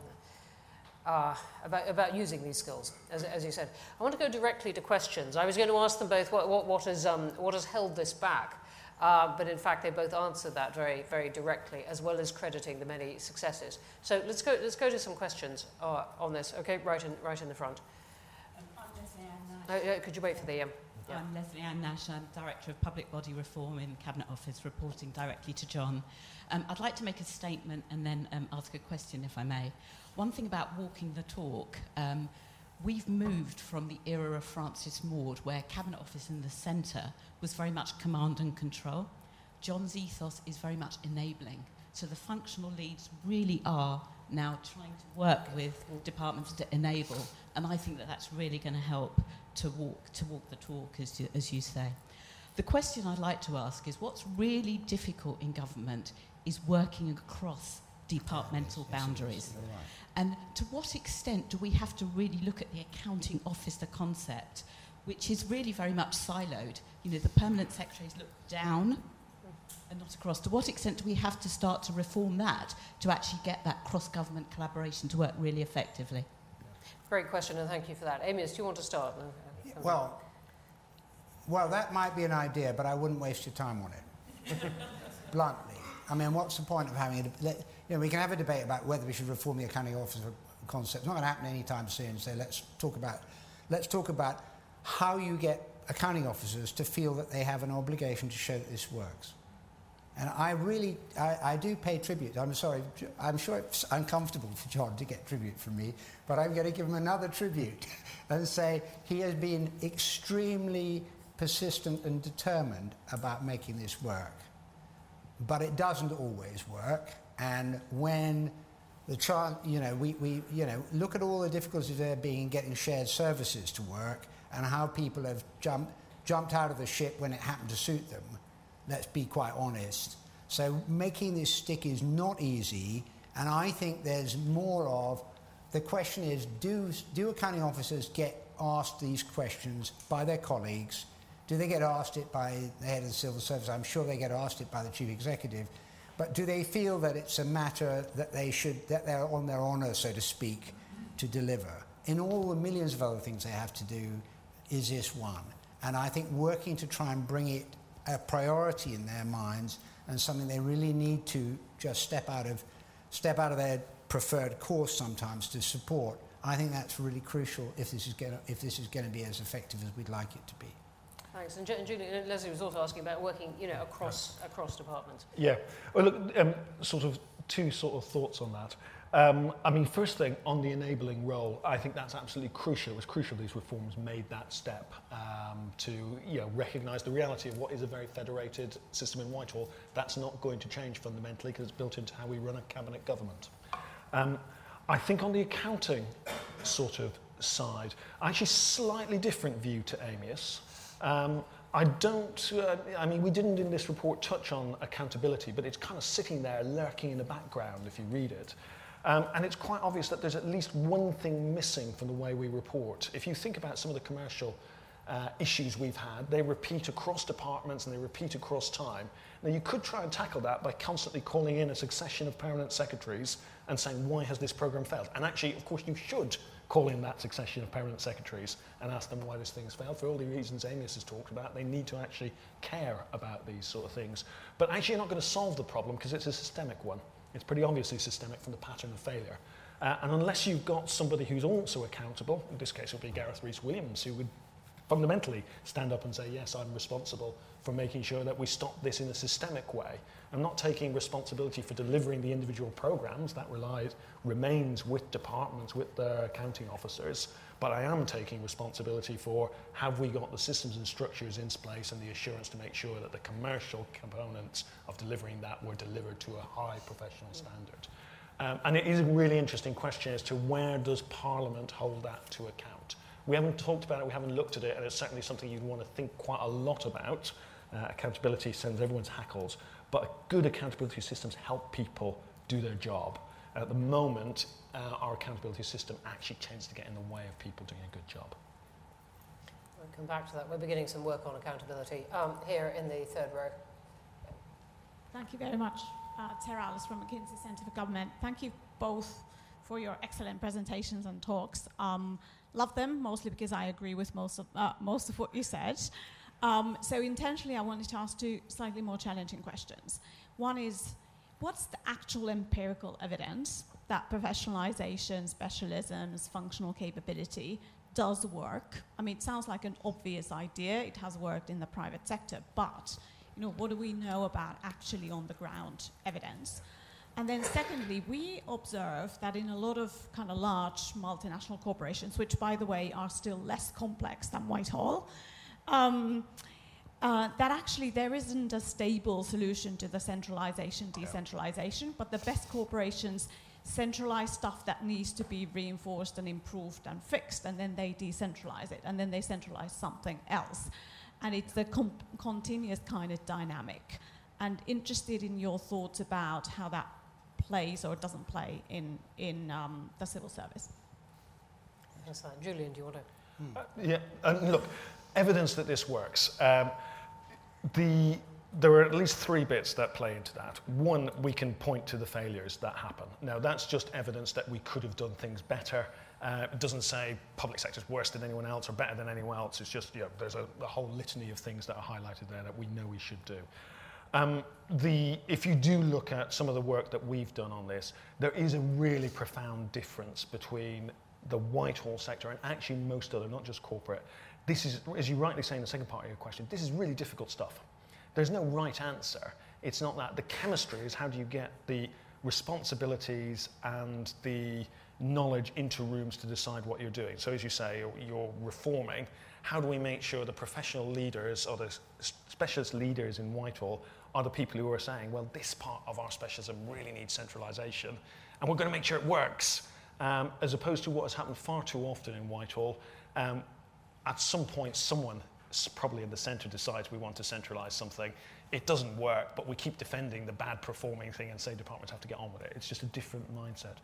uh, about, about using these skills, as, as you said. I want to go directly to questions. I was going to ask them both what, what, what, is, um, what has held this back, uh, but in fact they both answered that very, very directly, as well as crediting the many successes. So let's go, let's go to some questions uh, on this. Okay, right in, right in the front. Uh, could you wait for the... Um, yeah. I'm Leslie Ann Nash. I'm Director of Public Body Reform in Cabinet Office, reporting directly to John. Um, I'd like to make a statement and then um, ask a question, if I may. One thing about walking the talk, um, we've moved from the era of Francis Maude, where Cabinet Office in the centre was very much command and control. John's ethos is very much enabling. So the functional leads really are now trying to work with departments to enable, and I think that that's really going to help to walk, to walk the talk, as you, as you say. The question I'd like to ask is what's really difficult in government is working across departmental yes, boundaries. Right. And to what extent do we have to really look at the accounting officer concept, which is really very much siloed? You know, the permanent secretaries look down and not across. To what extent do we have to start to reform that to actually get that cross government collaboration to work really effectively? Great question, and thank you for that. Amyas, do you want to start? Well, well, that might be an idea, but I wouldn't waste your time on it. [laughs] Bluntly. I mean, what's the point of having a you know, we can have a debate about whether we should reform the accounting officer concept. It's not going to happen anytime soon. So let's talk about let's talk about how you get accounting officers to feel that they have an obligation to show that this works. And I really, I, I, do pay tribute. I'm sorry, I'm sure it's uncomfortable for John to get tribute from me, but I'm going to give him another tribute [laughs] and say he has been extremely persistent and determined about making this work. But it doesn't always work, and when the child, you know, we, we, you know, look at all the difficulties there being in getting shared services to work and how people have jumped, jumped out of the ship when it happened to suit them let's be quite honest. So making this stick is not easy, and I think there's more of the question is do, do accounting officers get asked these questions by their colleagues? Do they get asked it by the head of the civil service? I'm sure they get asked it by the chief executive. But do they feel that it's a matter that they should, that they're on their honour, so to speak, to deliver? In all the millions of other things they have to do, is this one? And I think working to try and bring it a priority in their minds and something they really need to just step out of, step out of their preferred course sometimes to support. I think that's really crucial if this is going to, if this is going to be as effective as we'd like it to be. Thanks. And, and Julie, Leslie was also asking about working, you know, across across departments. Yeah. Well, look, um, sort of two sort of thoughts on that. Um, I mean, first thing on the enabling role, I think that's absolutely crucial. It was crucial these reforms made that step um, to you know, recognise the reality of what is a very federated system in Whitehall. That's not going to change fundamentally because it's built into how we run a cabinet government. Um, I think on the accounting sort of side, actually slightly different view to Amyas. Um, I don't, uh, I mean, we didn't in this report touch on accountability, but it's kind of sitting there lurking in the background if you read it. Um, and it's quite obvious that there's at least one thing missing from the way we report. If you think about some of the commercial uh, issues we've had, they repeat across departments and they repeat across time. Now, you could try and tackle that by constantly calling in a succession of permanent secretaries and saying, why has this program failed? And actually, of course, you should call in that succession of permanent secretaries and ask them why this thing has failed. For all the reasons Amyas has talked about, they need to actually care about these sort of things. But actually, you're not going to solve the problem because it's a systemic one. It's pretty obviously systemic from the pattern of failure. Uh, and unless you've got somebody who's also accountable, in this case it would be Gareth Rhys Williams, who would fundamentally stand up and say, yes, I'm responsible for making sure that we stop this in a systemic way. I'm not taking responsibility for delivering the individual programs, that relies, remains with departments, with their accounting officers, but I am taking responsibility for have we got the systems and structures in place and the assurance to make sure that the commercial components of delivering that were delivered to a high professional standard. Um, and it is a really interesting question as to where does Parliament hold that to account? We haven't talked about it, we haven't looked at it, and it's certainly something you'd want to think quite a lot about. Uh, accountability sends everyone's hackles, but good accountability systems help people do their job. And at the moment, uh, our accountability system actually tends to get in the way of people doing a good job. We'll come back to that. We're beginning some work on accountability um, here in the third row. Thank you very much. Uh, Sarah Alice from McKinsey Centre for Government. Thank you both for your excellent presentations and talks. Um, love them, mostly because I agree with most of, uh, most of what you said. Um, so intentionally, I wanted to ask two slightly more challenging questions. One is, what's the actual empirical evidence that professionalization, specialisms, functional capability does work? I mean, it sounds like an obvious idea. It has worked in the private sector, but you know, what do we know about actually on the ground evidence? And then secondly, we observe that in a lot of kind of large multinational corporations, which by the way are still less complex than Whitehall, um, uh, that actually there isn't a stable solution to the centralization, decentralization, but the best corporations centralize stuff that needs to be reinforced and improved and fixed, and then they decentralize it, and then they centralize something else. And it's a continuous kind of dynamic. And interested in your thoughts about how that plays or doesn't play in, in um, the civil service. Yes, Julian, do you want to? Hmm. Uh, yeah, and look, evidence that this works. Um, the, there are at least three bits that play into that. One, we can point to the failures that happen. Now, that's just evidence that we could have done things better. Uh, it doesn't say public sector is worse than anyone else or better than anyone else. It's just, you know, there's a, a whole litany of things that are highlighted there that we know we should do. Um, the, if you do look at some of the work that we've done on this, there is a really profound difference between the Whitehall sector and actually most other, not just corporate. This is, as you rightly say in the second part of your question, this is really difficult stuff. There's no right answer. It's not that. The chemistry is how do you get the responsibilities and the knowledge into rooms to decide what you're doing. So as you say, you're, you're reforming. How do we make sure the professional leaders or the specialist leaders in Whitehall are the people who are saying, well, this part of our specialism really needs centralisation, and we're going to make sure it works, um, as opposed to what has happened far too often in Whitehall. Um, at some point, someone probably in the centre decides we want to centralise something. it doesn't work, but we keep defending the bad performing thing and say departments have to get on with it. It's just a different mindset.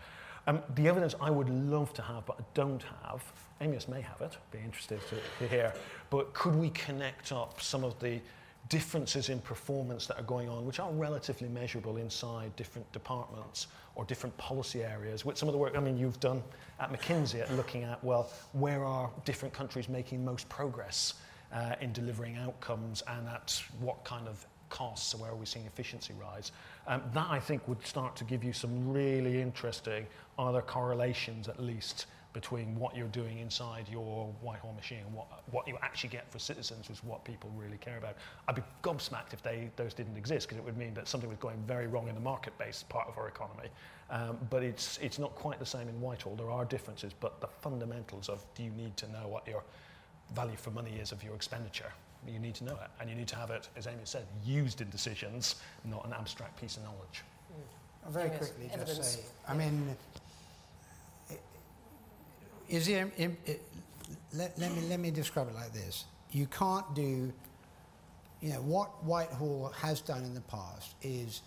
Um, the evidence I would love to have, but I don't have, Amyas may have it, be interested to, to hear, but could we connect up some of the differences in performance that are going on, which are relatively measurable inside different departments or different policy areas. With some of the work, I mean, you've done at McKinsey at looking at, well, where are different countries making most progress uh, in delivering outcomes and at what kind of costs, so where are we seeing efficiency rise? Um, that, I think, would start to give you some really interesting other correlations, at least, between what you're doing inside your Whitehall machine and what, what you actually get for citizens is what people really care about. I'd be gobsmacked if they, those didn't exist because it would mean that something was going very wrong in the market-based part of our economy. Um, but it's, it's not quite the same in Whitehall. There are differences, but the fundamentals of do you need to know what your value for money is of your expenditure? You need to know it, and you need to have it, as Amy said, used in decisions, not an abstract piece of knowledge. Mm. Very quickly, just say, I mean, is it, it, it, let, let, me, let me describe it like this. You can't do, you know, what Whitehall has done in the past is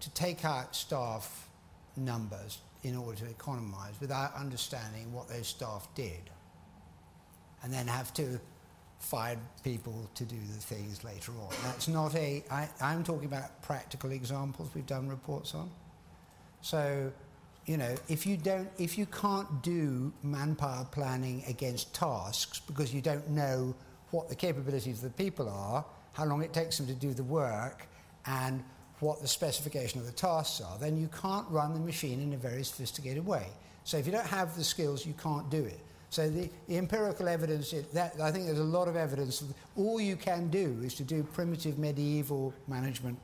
to take out staff numbers in order to economise without understanding what those staff did. And then have to fire people to do the things later on. That's not a, I, I'm talking about practical examples we've done reports on. So you know, if you don't, if you can't do manpower planning against tasks because you don't know what the capabilities of the people are, how long it takes them to do the work, and what the specification of the tasks are, then you can't run the machine in a very sophisticated way. So if you don't have the skills, you can't do it. So the, the empirical evidence, is that, I think there's a lot of evidence. All you can do is to do primitive medieval management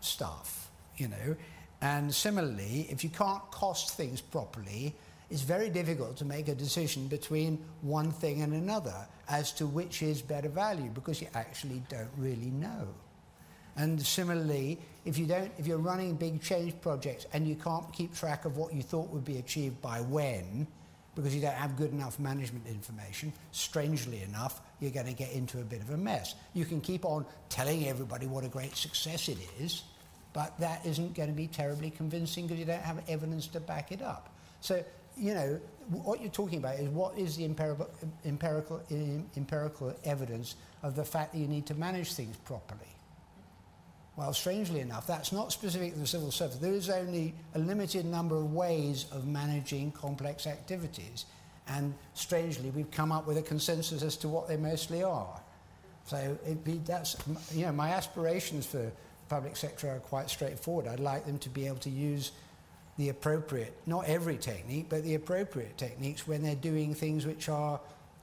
stuff, you know. And similarly, if you can't cost things properly, it's very difficult to make a decision between one thing and another as to which is better value because you actually don't really know. And similarly, if you don't, if you're running big change projects and you can't keep track of what you thought would be achieved by when, because you don't have good enough management information, strangely enough, you're going to get into a bit of a mess. You can keep on telling everybody what a great success it is, but that isn't going to be terribly convincing because you don't have evidence to back it up. So, you know, what you're talking about is what is the empirical, empirical, empirical evidence of the fact that you need to manage things properly. Well, strangely enough, that's not specific to the civil service. There is only a limited number of ways of managing complex activities. And strangely, we've come up with a consensus as to what they mostly are. So be, that's, you know, my aspirations for public sector are quite straightforward. I'd like them to be able to use the appropriate, not every technique, but the appropriate techniques when they're doing things which are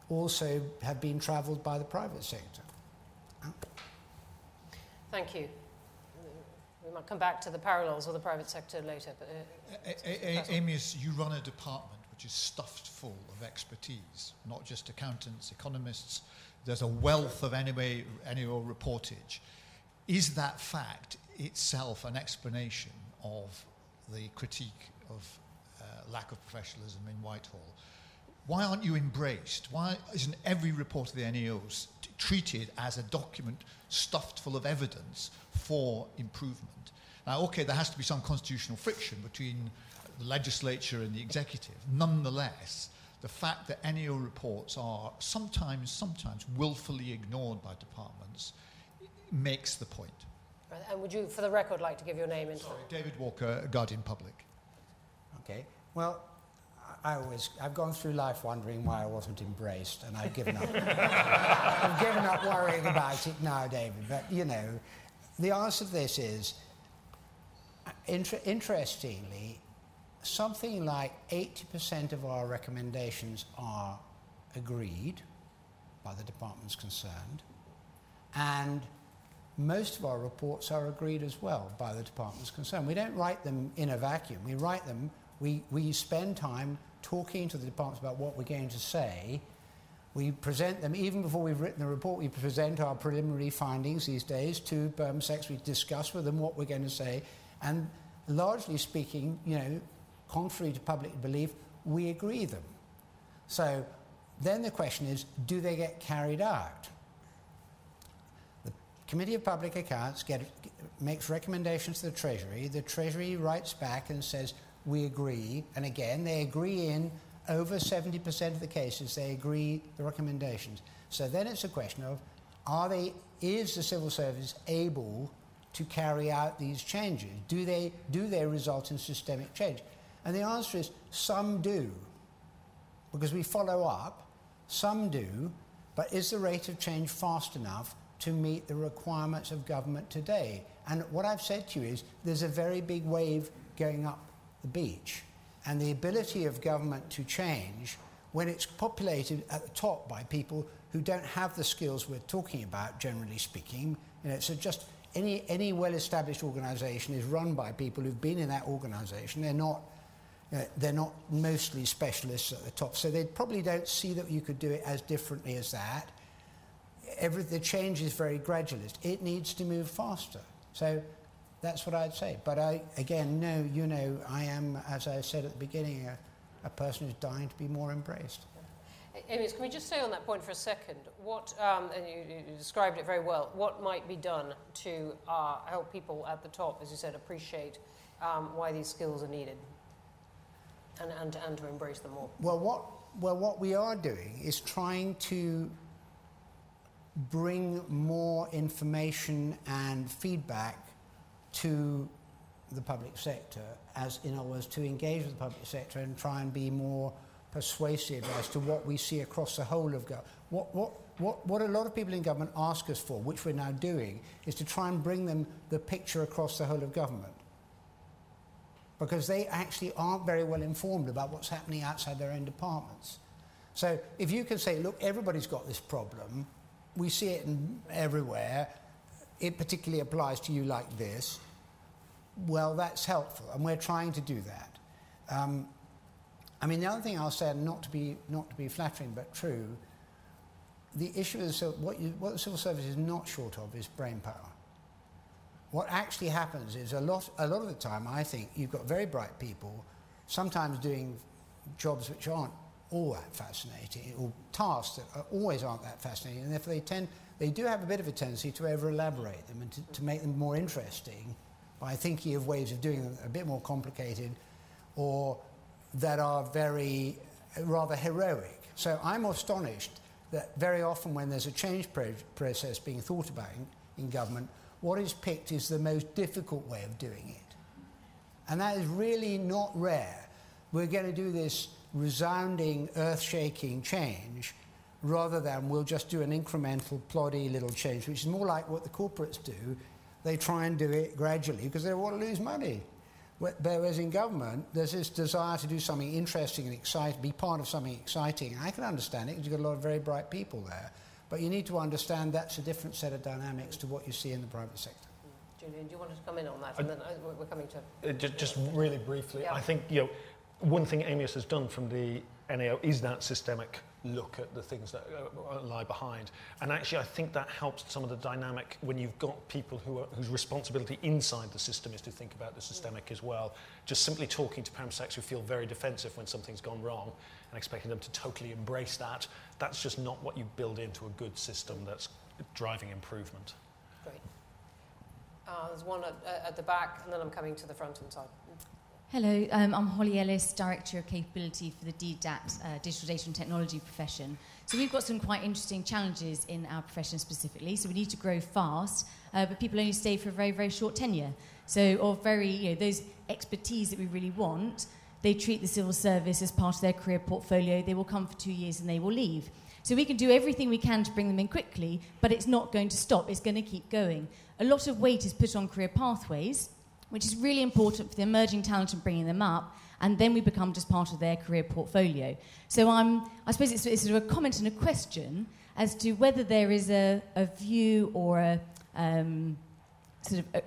also have been travelled by the private sector. Thank you. We might come back to the parallels of the private sector later. But, uh, Amyas, you run a department which is stuffed full of expertise, not just accountants, economists. There's a wealth of anyway, annual reportage. Is that fact itself an explanation of the critique of uh, lack of professionalism in Whitehall? Why aren't you embraced? Why isn't every report of the NAO's t- treated as a document stuffed full of evidence for improvement? Now, okay, there has to be some constitutional friction between the legislature and the executive. Nonetheless, the fact that NAO reports are sometimes, sometimes willfully ignored by departments makes the point. Right, and would you, for the record, like to give your name and Sorry, David Walker, Guardian Public. Okay. Well, I always, I've gone through life wondering why I wasn't embraced, and I've given up. [laughs] I've given up worrying about it now, David. But you know, the answer to this is, inter- interestingly, something like 80% of our recommendations are agreed by the departments concerned, and most of our reports are agreed as well by the departments concerned. We don't write them in a vacuum. We write them, we, we spend time talking to the departments about what we're going to say. We present them, even before we've written the report, we present our preliminary findings these days to um, PermSecs. We discuss with them what we're going to say. And largely speaking, you know, contrary to public belief, we agree them. So then the question is do they get carried out? Committee of Public Accounts get, makes recommendations to the Treasury. The Treasury writes back and says, we agree. And again, they agree in over 70% of the cases, they agree the recommendations. So then it's a question of, are they, is the civil service able to carry out these changes? Do they, do they result in systemic change? And the answer is some do, because we follow up, some do, but is the rate of change fast enough to meet the requirements of government today? And what I've said to you is there's a very big wave going up the beach, and the ability of government to change when it's populated at the top by people who don't have the skills we're talking about, generally speaking. You know, so just any, any well-established organization is run by people who've been in that organization. They're not, know, they're not mostly specialists at the top. So they probably don't see that you could do it as differently as that. Every, the change is very gradualist. It needs to move faster. So that's what I'd say. But I, again, no, you know, I am, as I said at the beginning, a, a person who's dying to be more embraced. Amyas, can we just stay on that point for a second? What, um, and you, you, described it very well, what might be done to uh, help people at the top, as you said, appreciate um, why these skills are needed and, and, and to embrace them more? Well what, well, what we are doing is trying to bring more information and feedback to the public sector, as in other words, to engage with the public sector and try and be more persuasive as to what we see across the whole of government. What, what, what, what a lot of people in government ask us for, which we're now doing, is to try and bring them the picture across the whole of government. Because they actually aren't very well informed about what's happening outside their own departments. So if you can say, look, everybody's got this problem, we see it in, everywhere, it particularly applies to you like this, well, that's helpful, and we're trying to do that. Um, I mean, the other thing I'll say, not to be, not to be flattering but true, the issue is what, you, what the civil service is not short of is brain power. What actually happens is a lot, a lot of the time, I think, you've got very bright people, sometimes doing jobs which aren't all that fascinating, or tasks that are, always aren't that fascinating, and therefore they tend, they do have a bit of a tendency to over-elaborate them and to, to make them more interesting by thinking of ways of doing them a bit more complicated or that are very rather heroic. So I'm astonished that very often when there's a change pro- process being thought about in, in government, what is picked is the most difficult way of doing it. And that is really not rare. We're going to do this resounding, earth shaking change rather than we'll just do an incremental, ploddy little change, which is more like what the corporates do. They try and do it gradually because they want to lose money. Whereas in government, there's this desire to do something interesting and exciting, be part of something exciting. I can understand it because you've got a lot of very bright people there. But you need to understand that's a different set of dynamics to what you see in the private sector. Julian, do you want to come in on that? And then uh, we're coming to. Uh, just, just really briefly, Yeah. I think you know, one thing Amyas has done from the NAO is that systemic look at the things that uh, lie behind. And actually, I think that helps some of the dynamic when you've got people who are, whose responsibility inside the system is to think about the systemic as well. Just simply talking to PermSecs who feel very defensive when something's gone wrong and expecting them to totally embrace that, that's just not what you build into a good system that's driving improvement. Great. Uh, there's one at, uh, at the back, and then I'm coming to the front and side. Hello, um, I'm Holly Ellis, Director of Capability for the DDAT, uh, Digital Data and Technology profession. So we've got some quite interesting challenges in our profession specifically. So we need to grow fast, uh, but people only stay for a very, very short tenure. So, or very, you know, those expertise that we really want, they treat the civil service as part of their career portfolio. They will come for two years and they will leave. So we can do everything we can to bring them in quickly, but it's not going to stop. It's going to keep going. A lot of weight is put on career pathways which is really important for the emerging talent and bringing them up, and then we become just part of their career portfolio. So I'm, I suppose it's, it's sort of a comment and a question as to whether there is a, a view or a um, sort of a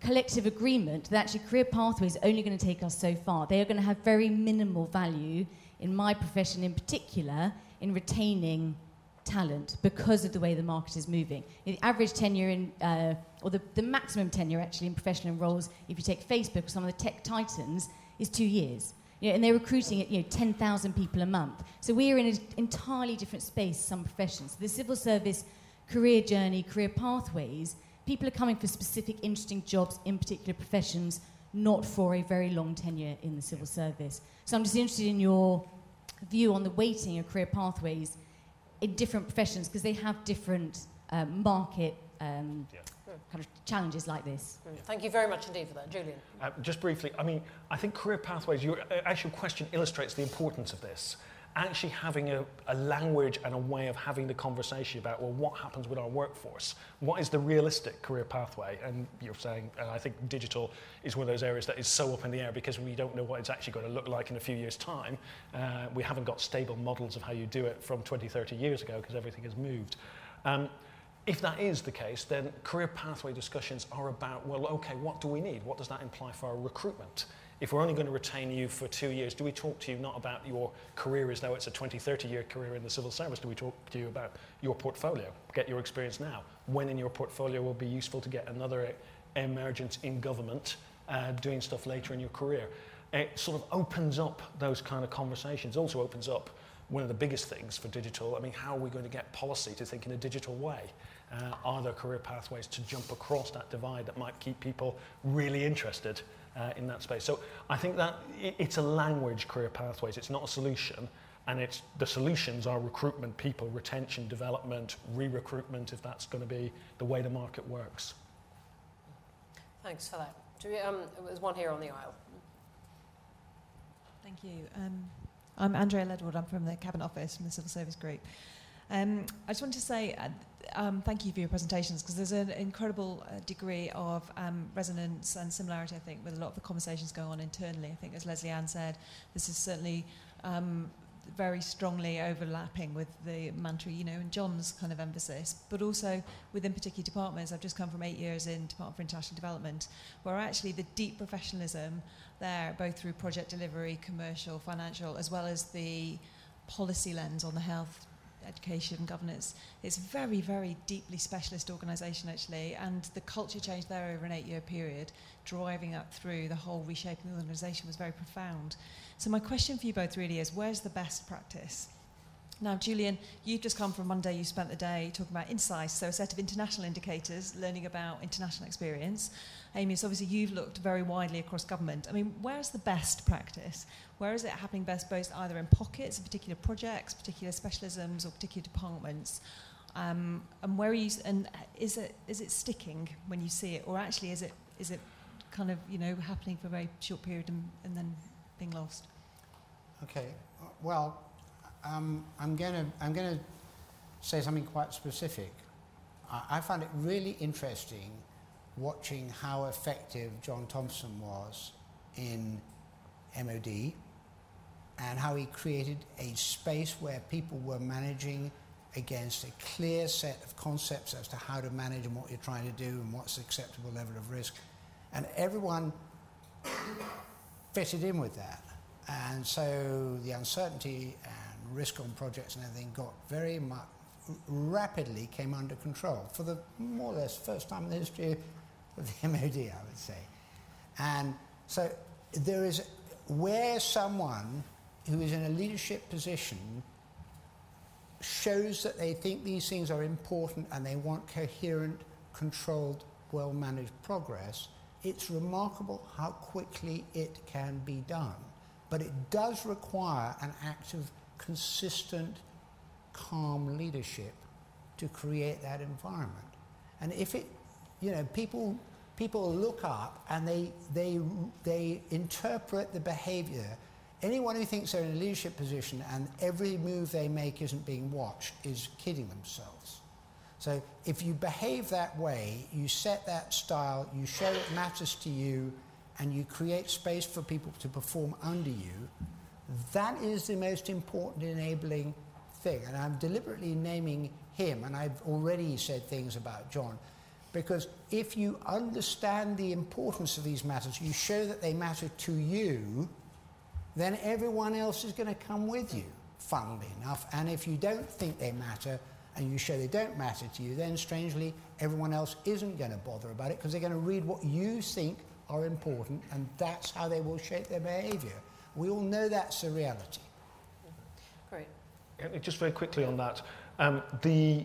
collective agreement that actually career pathways are only going to take us so far. They are going to have very minimal value in my profession in particular in retaining talent because of the way the market is moving. The average tenure in, uh, or the, the maximum tenure actually in professional roles, if you take Facebook or some of the tech titans, is two years. You know, and they're recruiting at you know, 10,000 people a month. So we are in an entirely different space, some professions. The civil service career journey, career pathways, people are coming for specific, interesting jobs in particular professions, not for a very long tenure in the civil service. So I'm just interested in your view on the weighting of career pathways in different professions because they have different um, market um, yeah. kind of challenges like this. Mm. Thank you very much indeed for that, Julian. Uh, just briefly, I mean, I think career pathways. Your uh, actual question illustrates the importance of this actually having a, a, language and a way of having the conversation about, well, what happens with our workforce? What is the realistic career pathway? And you're saying, and I think digital is one of those areas that is so up in the air because we don't know what it's actually going to look like in a few years' time. Uh, we haven't got stable models of how you do it from 20, 30 years ago because everything has moved. Um, if that is the case, then career pathway discussions are about, well, okay, what do we need? What does that imply for our recruitment? If we're only going to retain you for two years, do we talk to you not about your career as though it's a 20, 30 year career in the civil service? Do we talk to you about your portfolio? Get your experience now. When in your portfolio will be useful to get another emergence in government, uh, doing stuff later in your career? It sort of opens up those kind of conversations, also opens up one of the biggest things for digital. I mean, how are we going to get policy to think in a digital way? Uh, are there career pathways to jump across that divide that might keep people really interested uh, in that space. So I think that it's a language career pathways. It's not a solution. And it's the solutions are recruitment, people, retention, development, re-recruitment, if that's going to be the way the market works. Thanks for that. We, um, there's one here on the aisle. Thank you. Um, I'm Andrea Ledward. I'm from the Cabinet Office from the Civil Service Group. Um, I just wanted to say uh, um, thank you for your presentations because there's an incredible uh, degree of um, resonance and similarity, I think, with a lot of the conversations going on internally. I think, as Leslie Ann said, this is certainly um, very strongly overlapping with the mantra, you know, and John's kind of emphasis, but also within particular departments. I've just come from eight years in Department for International Development, where actually the deep professionalism there, both through project delivery, commercial, financial, as well as the policy lens on the health education governance. It's a very, very deeply specialist organisation actually, and the culture change there over an eight-year period, driving up through the whole reshaping of the organisation was very profound. So my question for you both really is, where's the best practice? Now, Julian, you've just come from Monday, you spent the day talking about InCiSE, so a set of international indicators, learning about international experience. Amy, so obviously you've looked very widely across government. I mean, where's the best practice? Where is it happening best, both either in pockets, of particular projects, particular specialisms, or particular departments? Um, and where are you, and is it, is it sticking when you see it, or actually is it, is it kind of, you know, happening for a very short period and, and then being lost? Okay, well, um, I'm going to I'm to say something quite specific. I, I it really interesting watching how effective Jon Thompson was in MOD and how he created a space where people were managing against a clear set of concepts as to how to manage and what you're trying to do and what's the acceptable level of risk. And everyone fitted in with that. And so the uncertainty and risk on projects and everything got very much rapidly came under control for the more or less first time in the history of the MOD, I would say. And so there is where someone who is in a leadership position shows that they think these things are important and they want coherent, controlled, well managed progress, it's remarkable how quickly it can be done. But it does require an act of consistent, calm leadership to create that environment. And if it you know, people, people look up and they, they, they interpret the behavior. Anyone who thinks they're in a leadership position and every move they make isn't being watched is kidding themselves. So if you behave that way, you set that style, you show it matters to you, and you create space for people to perform under you, that is the most important enabling thing. And I'm deliberately naming him, and I've already said things about John. Because if you understand the importance of these matters, you show that they matter to you, then everyone else is going to come with you, funnily enough. And if you don't think they matter and you show they don't matter to you, then strangely, everyone else isn't going to bother about it because they're going to read what you think are important and that's how they will shape their behavior. We all know that's a reality. Great. Just very quickly on that. Um, the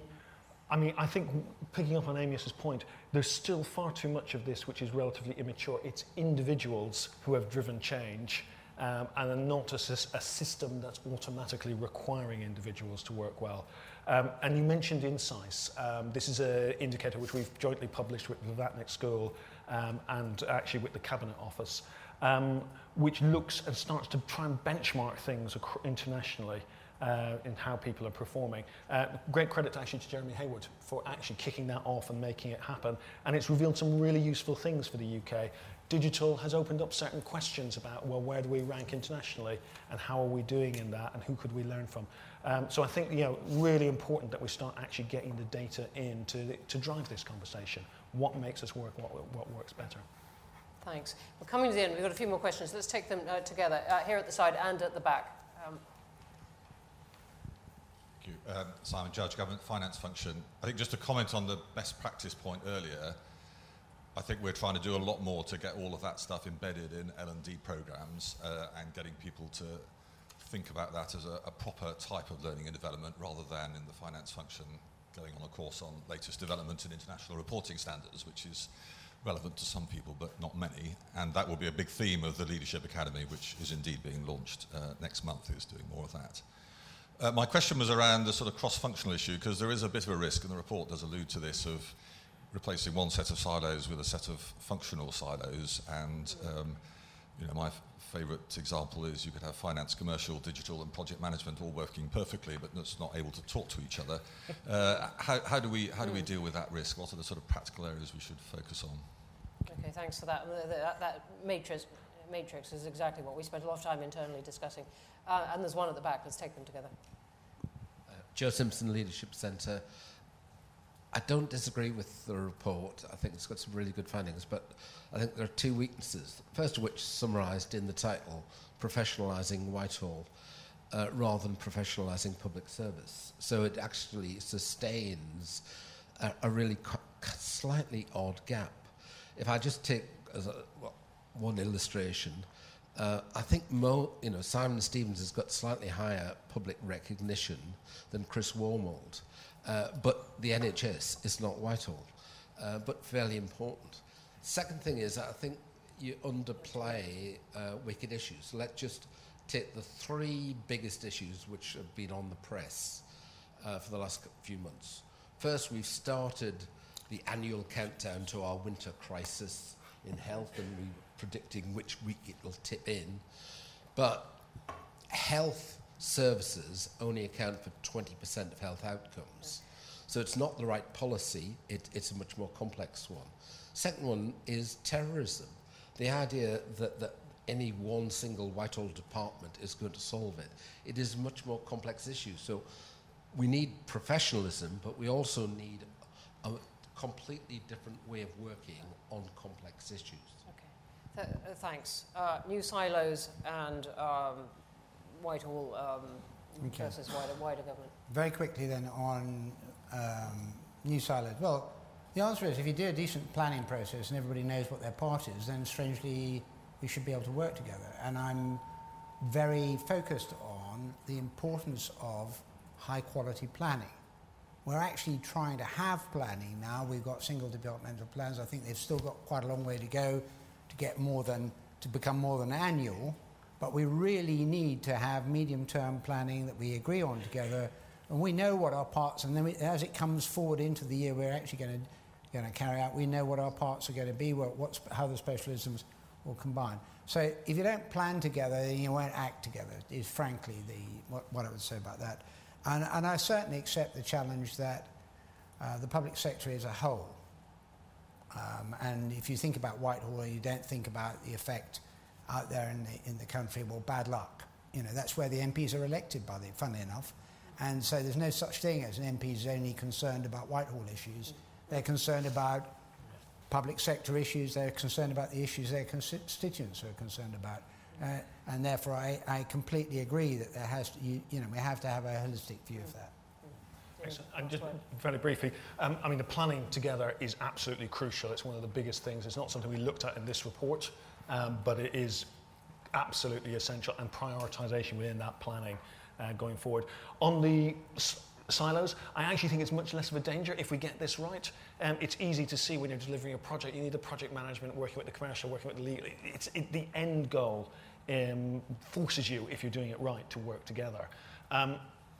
I mean, I think picking up on Amyas's point, there's still far too much of this which is relatively immature. It's individuals who have driven change um, and not a, a system that's automatically requiring individuals to work well. Um, and you mentioned InCiSE. Um, this is an indicator which we've jointly published with the Blavatnik School um, and actually with the Cabinet Office, um, which looks and starts to try and benchmark things internationally. Uh, in how people are performing. Uh, great credit actually to Jeremy Heywood for actually kicking that off and making it happen. And it's revealed some really useful things for the UK. Digital has opened up certain questions about, well, where do we rank internationally and how are we doing in that and who could we learn from? Um, so I think, you know, really important that we start actually getting the data in to, to drive this conversation. What makes us work, what, what works better? Thanks. We're coming to the end. We've got a few more questions. Let's take them uh, together uh, here at the side and at the back. Um, you. Um, Simon Judge, Government Finance Function. I think just to comment on the best practice point earlier, I think we're trying to do a lot more to get all of that stuff embedded in L&D programs uh, and getting people to think about that as a, a, proper type of learning and development rather than in the finance function going on a course on latest development in international reporting standards, which is relevant to some people but not many. And that will be a big theme of the Leadership Academy, which is indeed being launched uh, next month, is doing more of that. Uh, my question was around the sort of cross-functional issue, because there is a bit of a risk, and the report does allude to this, of replacing one set of silos with a set of functional silos. And um, you know, my favourite example is you could have finance, commercial, digital, and project management all working perfectly, but it's not able to talk to each other. Uh, how, how, do we how do we deal with that risk? What are the sort of practical areas we should focus on? Okay, thanks for that. That, that matrix matrix is exactly what we spent a lot of time internally discussing. Uh, and there's one at the back. Let's take them together. Uh, Joe Simpson Leadership Centre. I don't disagree with the report. I think it's got some really good findings, but I think there are two weaknesses. First of which, summarised in the title, professionalising Whitehall, uh, rather than professionalising public service. So it actually sustains a, a really slightly odd gap. If I just take as a, well, one illustration. Uh, I think Mo, you know, Simon Stevens has got slightly higher public recognition than Chris Wormald, uh, but the NHS is not Whitehall, uh, but fairly important. Second thing is, I think you underplay uh, wicked issues. Let's just take the three biggest issues which have been on the press uh, for the last few months. First, we've started the annual countdown to our winter crisis in health, and we predicting which week it will tip in. But health services only account for 20% of health outcomes. So it's not the right policy, it, it's a much more complex one. Second one is terrorism. The idea that, that any one single Whitehall department is going to solve it. It is a much more complex issue. So we need professionalism, but we also need a completely different way of working on complex issues. Th uh, thanks. Uh, new silos and um, Whitehall um, okay. versus wider, wider government. Very quickly then on um, new silos. Well, the answer is if you do a decent planning process and everybody knows what their part is, then strangely we should be able to work together. And I'm very focused on the importance of high quality planning. We're actually trying to have planning now. We've got single developmental plans. I think they've still got quite a long way to go get more than, to become more than annual, but we really need to have medium-term planning that we agree on together, and we know what our parts, and then we, as it comes forward into the year we're actually going to going to carry out, we know what our parts are going to be, what, what's, how the specialisms will combine. So if you don't plan together, then you won't act together, is frankly the, what, what I would say about that. And, and I certainly accept the challenge that uh, the public sector as a whole um, and if you think about Whitehall, you don't think about the effect out there in the, in the country, well, bad luck. You know, that's where the MPs are elected, by the, funnily enough. And so there's no such thing as an MP is only concerned about Whitehall issues. They're concerned about public sector issues. They're concerned about the issues their constituents are concerned about. Uh, and therefore, I, I completely agree that there has to, you, you know, we have to have a holistic view of that. Excellent. And just very briefly, um, I mean, the planning together is absolutely crucial. It's one of the biggest things. It's not something we looked at in this report, um, but it is absolutely essential and prioritisation within that planning uh, going forward. On the silos. I actually think it's much less of a danger if we get this right. Um, it's easy to see when you're delivering a project. You need the project management, working with the commercial, working with the legal. It's it, the end goal um, forces you, if you're doing it right, to work together. Um,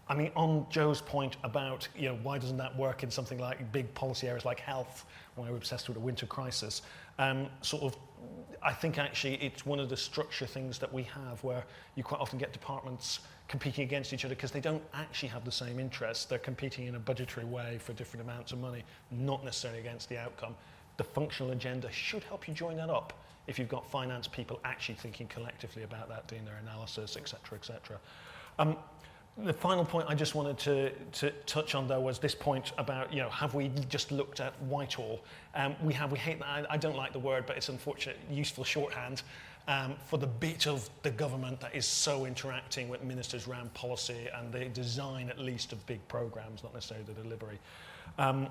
I mean, on Joe's point about, you know, why doesn't that work in something like big policy areas like health, when we're obsessed with a winter crisis, um, sort of, I think actually it's one of the structure things that we have where you quite often get departments competing against each other because they don't actually have the same interests. They're competing in a budgetary way for different amounts of money, not necessarily against the outcome. The functional agenda should help you join that up if you've got finance people actually thinking collectively about that, doing their analysis, etc., etc. Um, the final point I just wanted to, to touch on, though, was this point about, you know, have we just looked at Whitehall? Um, we have, we hate that, I, I don't like the word, but it's unfortunate, useful shorthand um, for the bit of the government that is so interacting with ministers around policy and the design, at least, of big programs, not necessarily the delivery. Um,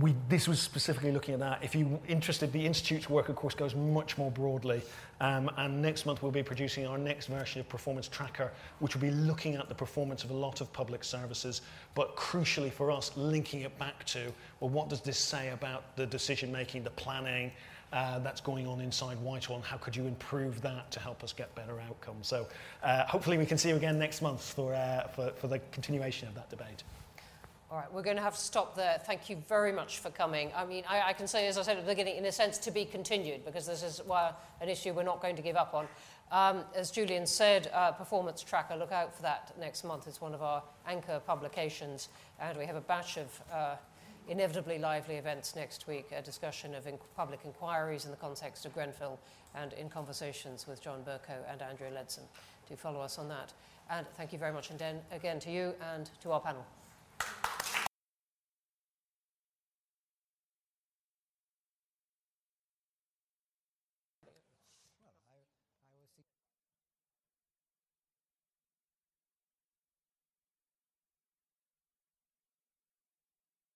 we, this was specifically looking at that. If you're interested, the Institute's work, of course, goes much more broadly. Um, and next month, we'll be producing our next version of Performance Tracker, which will be looking at the performance of a lot of public services, but crucially for us, linking it back to, well, what does this say about the decision making, the planning, uh, that's going on inside Whitehall, and how could you improve that to help us get better outcomes? So uh, hopefully we can see you again next month for, uh, for, for the continuation of that debate. All right, we're going to have to stop there. Thank you very much for coming. I mean, I, I, can say, as I said at the beginning, in a sense, to be continued, because this is well, an issue we're not going to give up on. Um, as Julian said, uh, Performance Tracker, look out for that next month. It's one of our anchor publications, and we have a batch of uh, inevitably lively events next week, a discussion of in public inquiries in the context of Grenfell, and in conversations with John Bercow and Andrea Leadsom. Do follow us on that. And thank you very much and again to you and to our panel.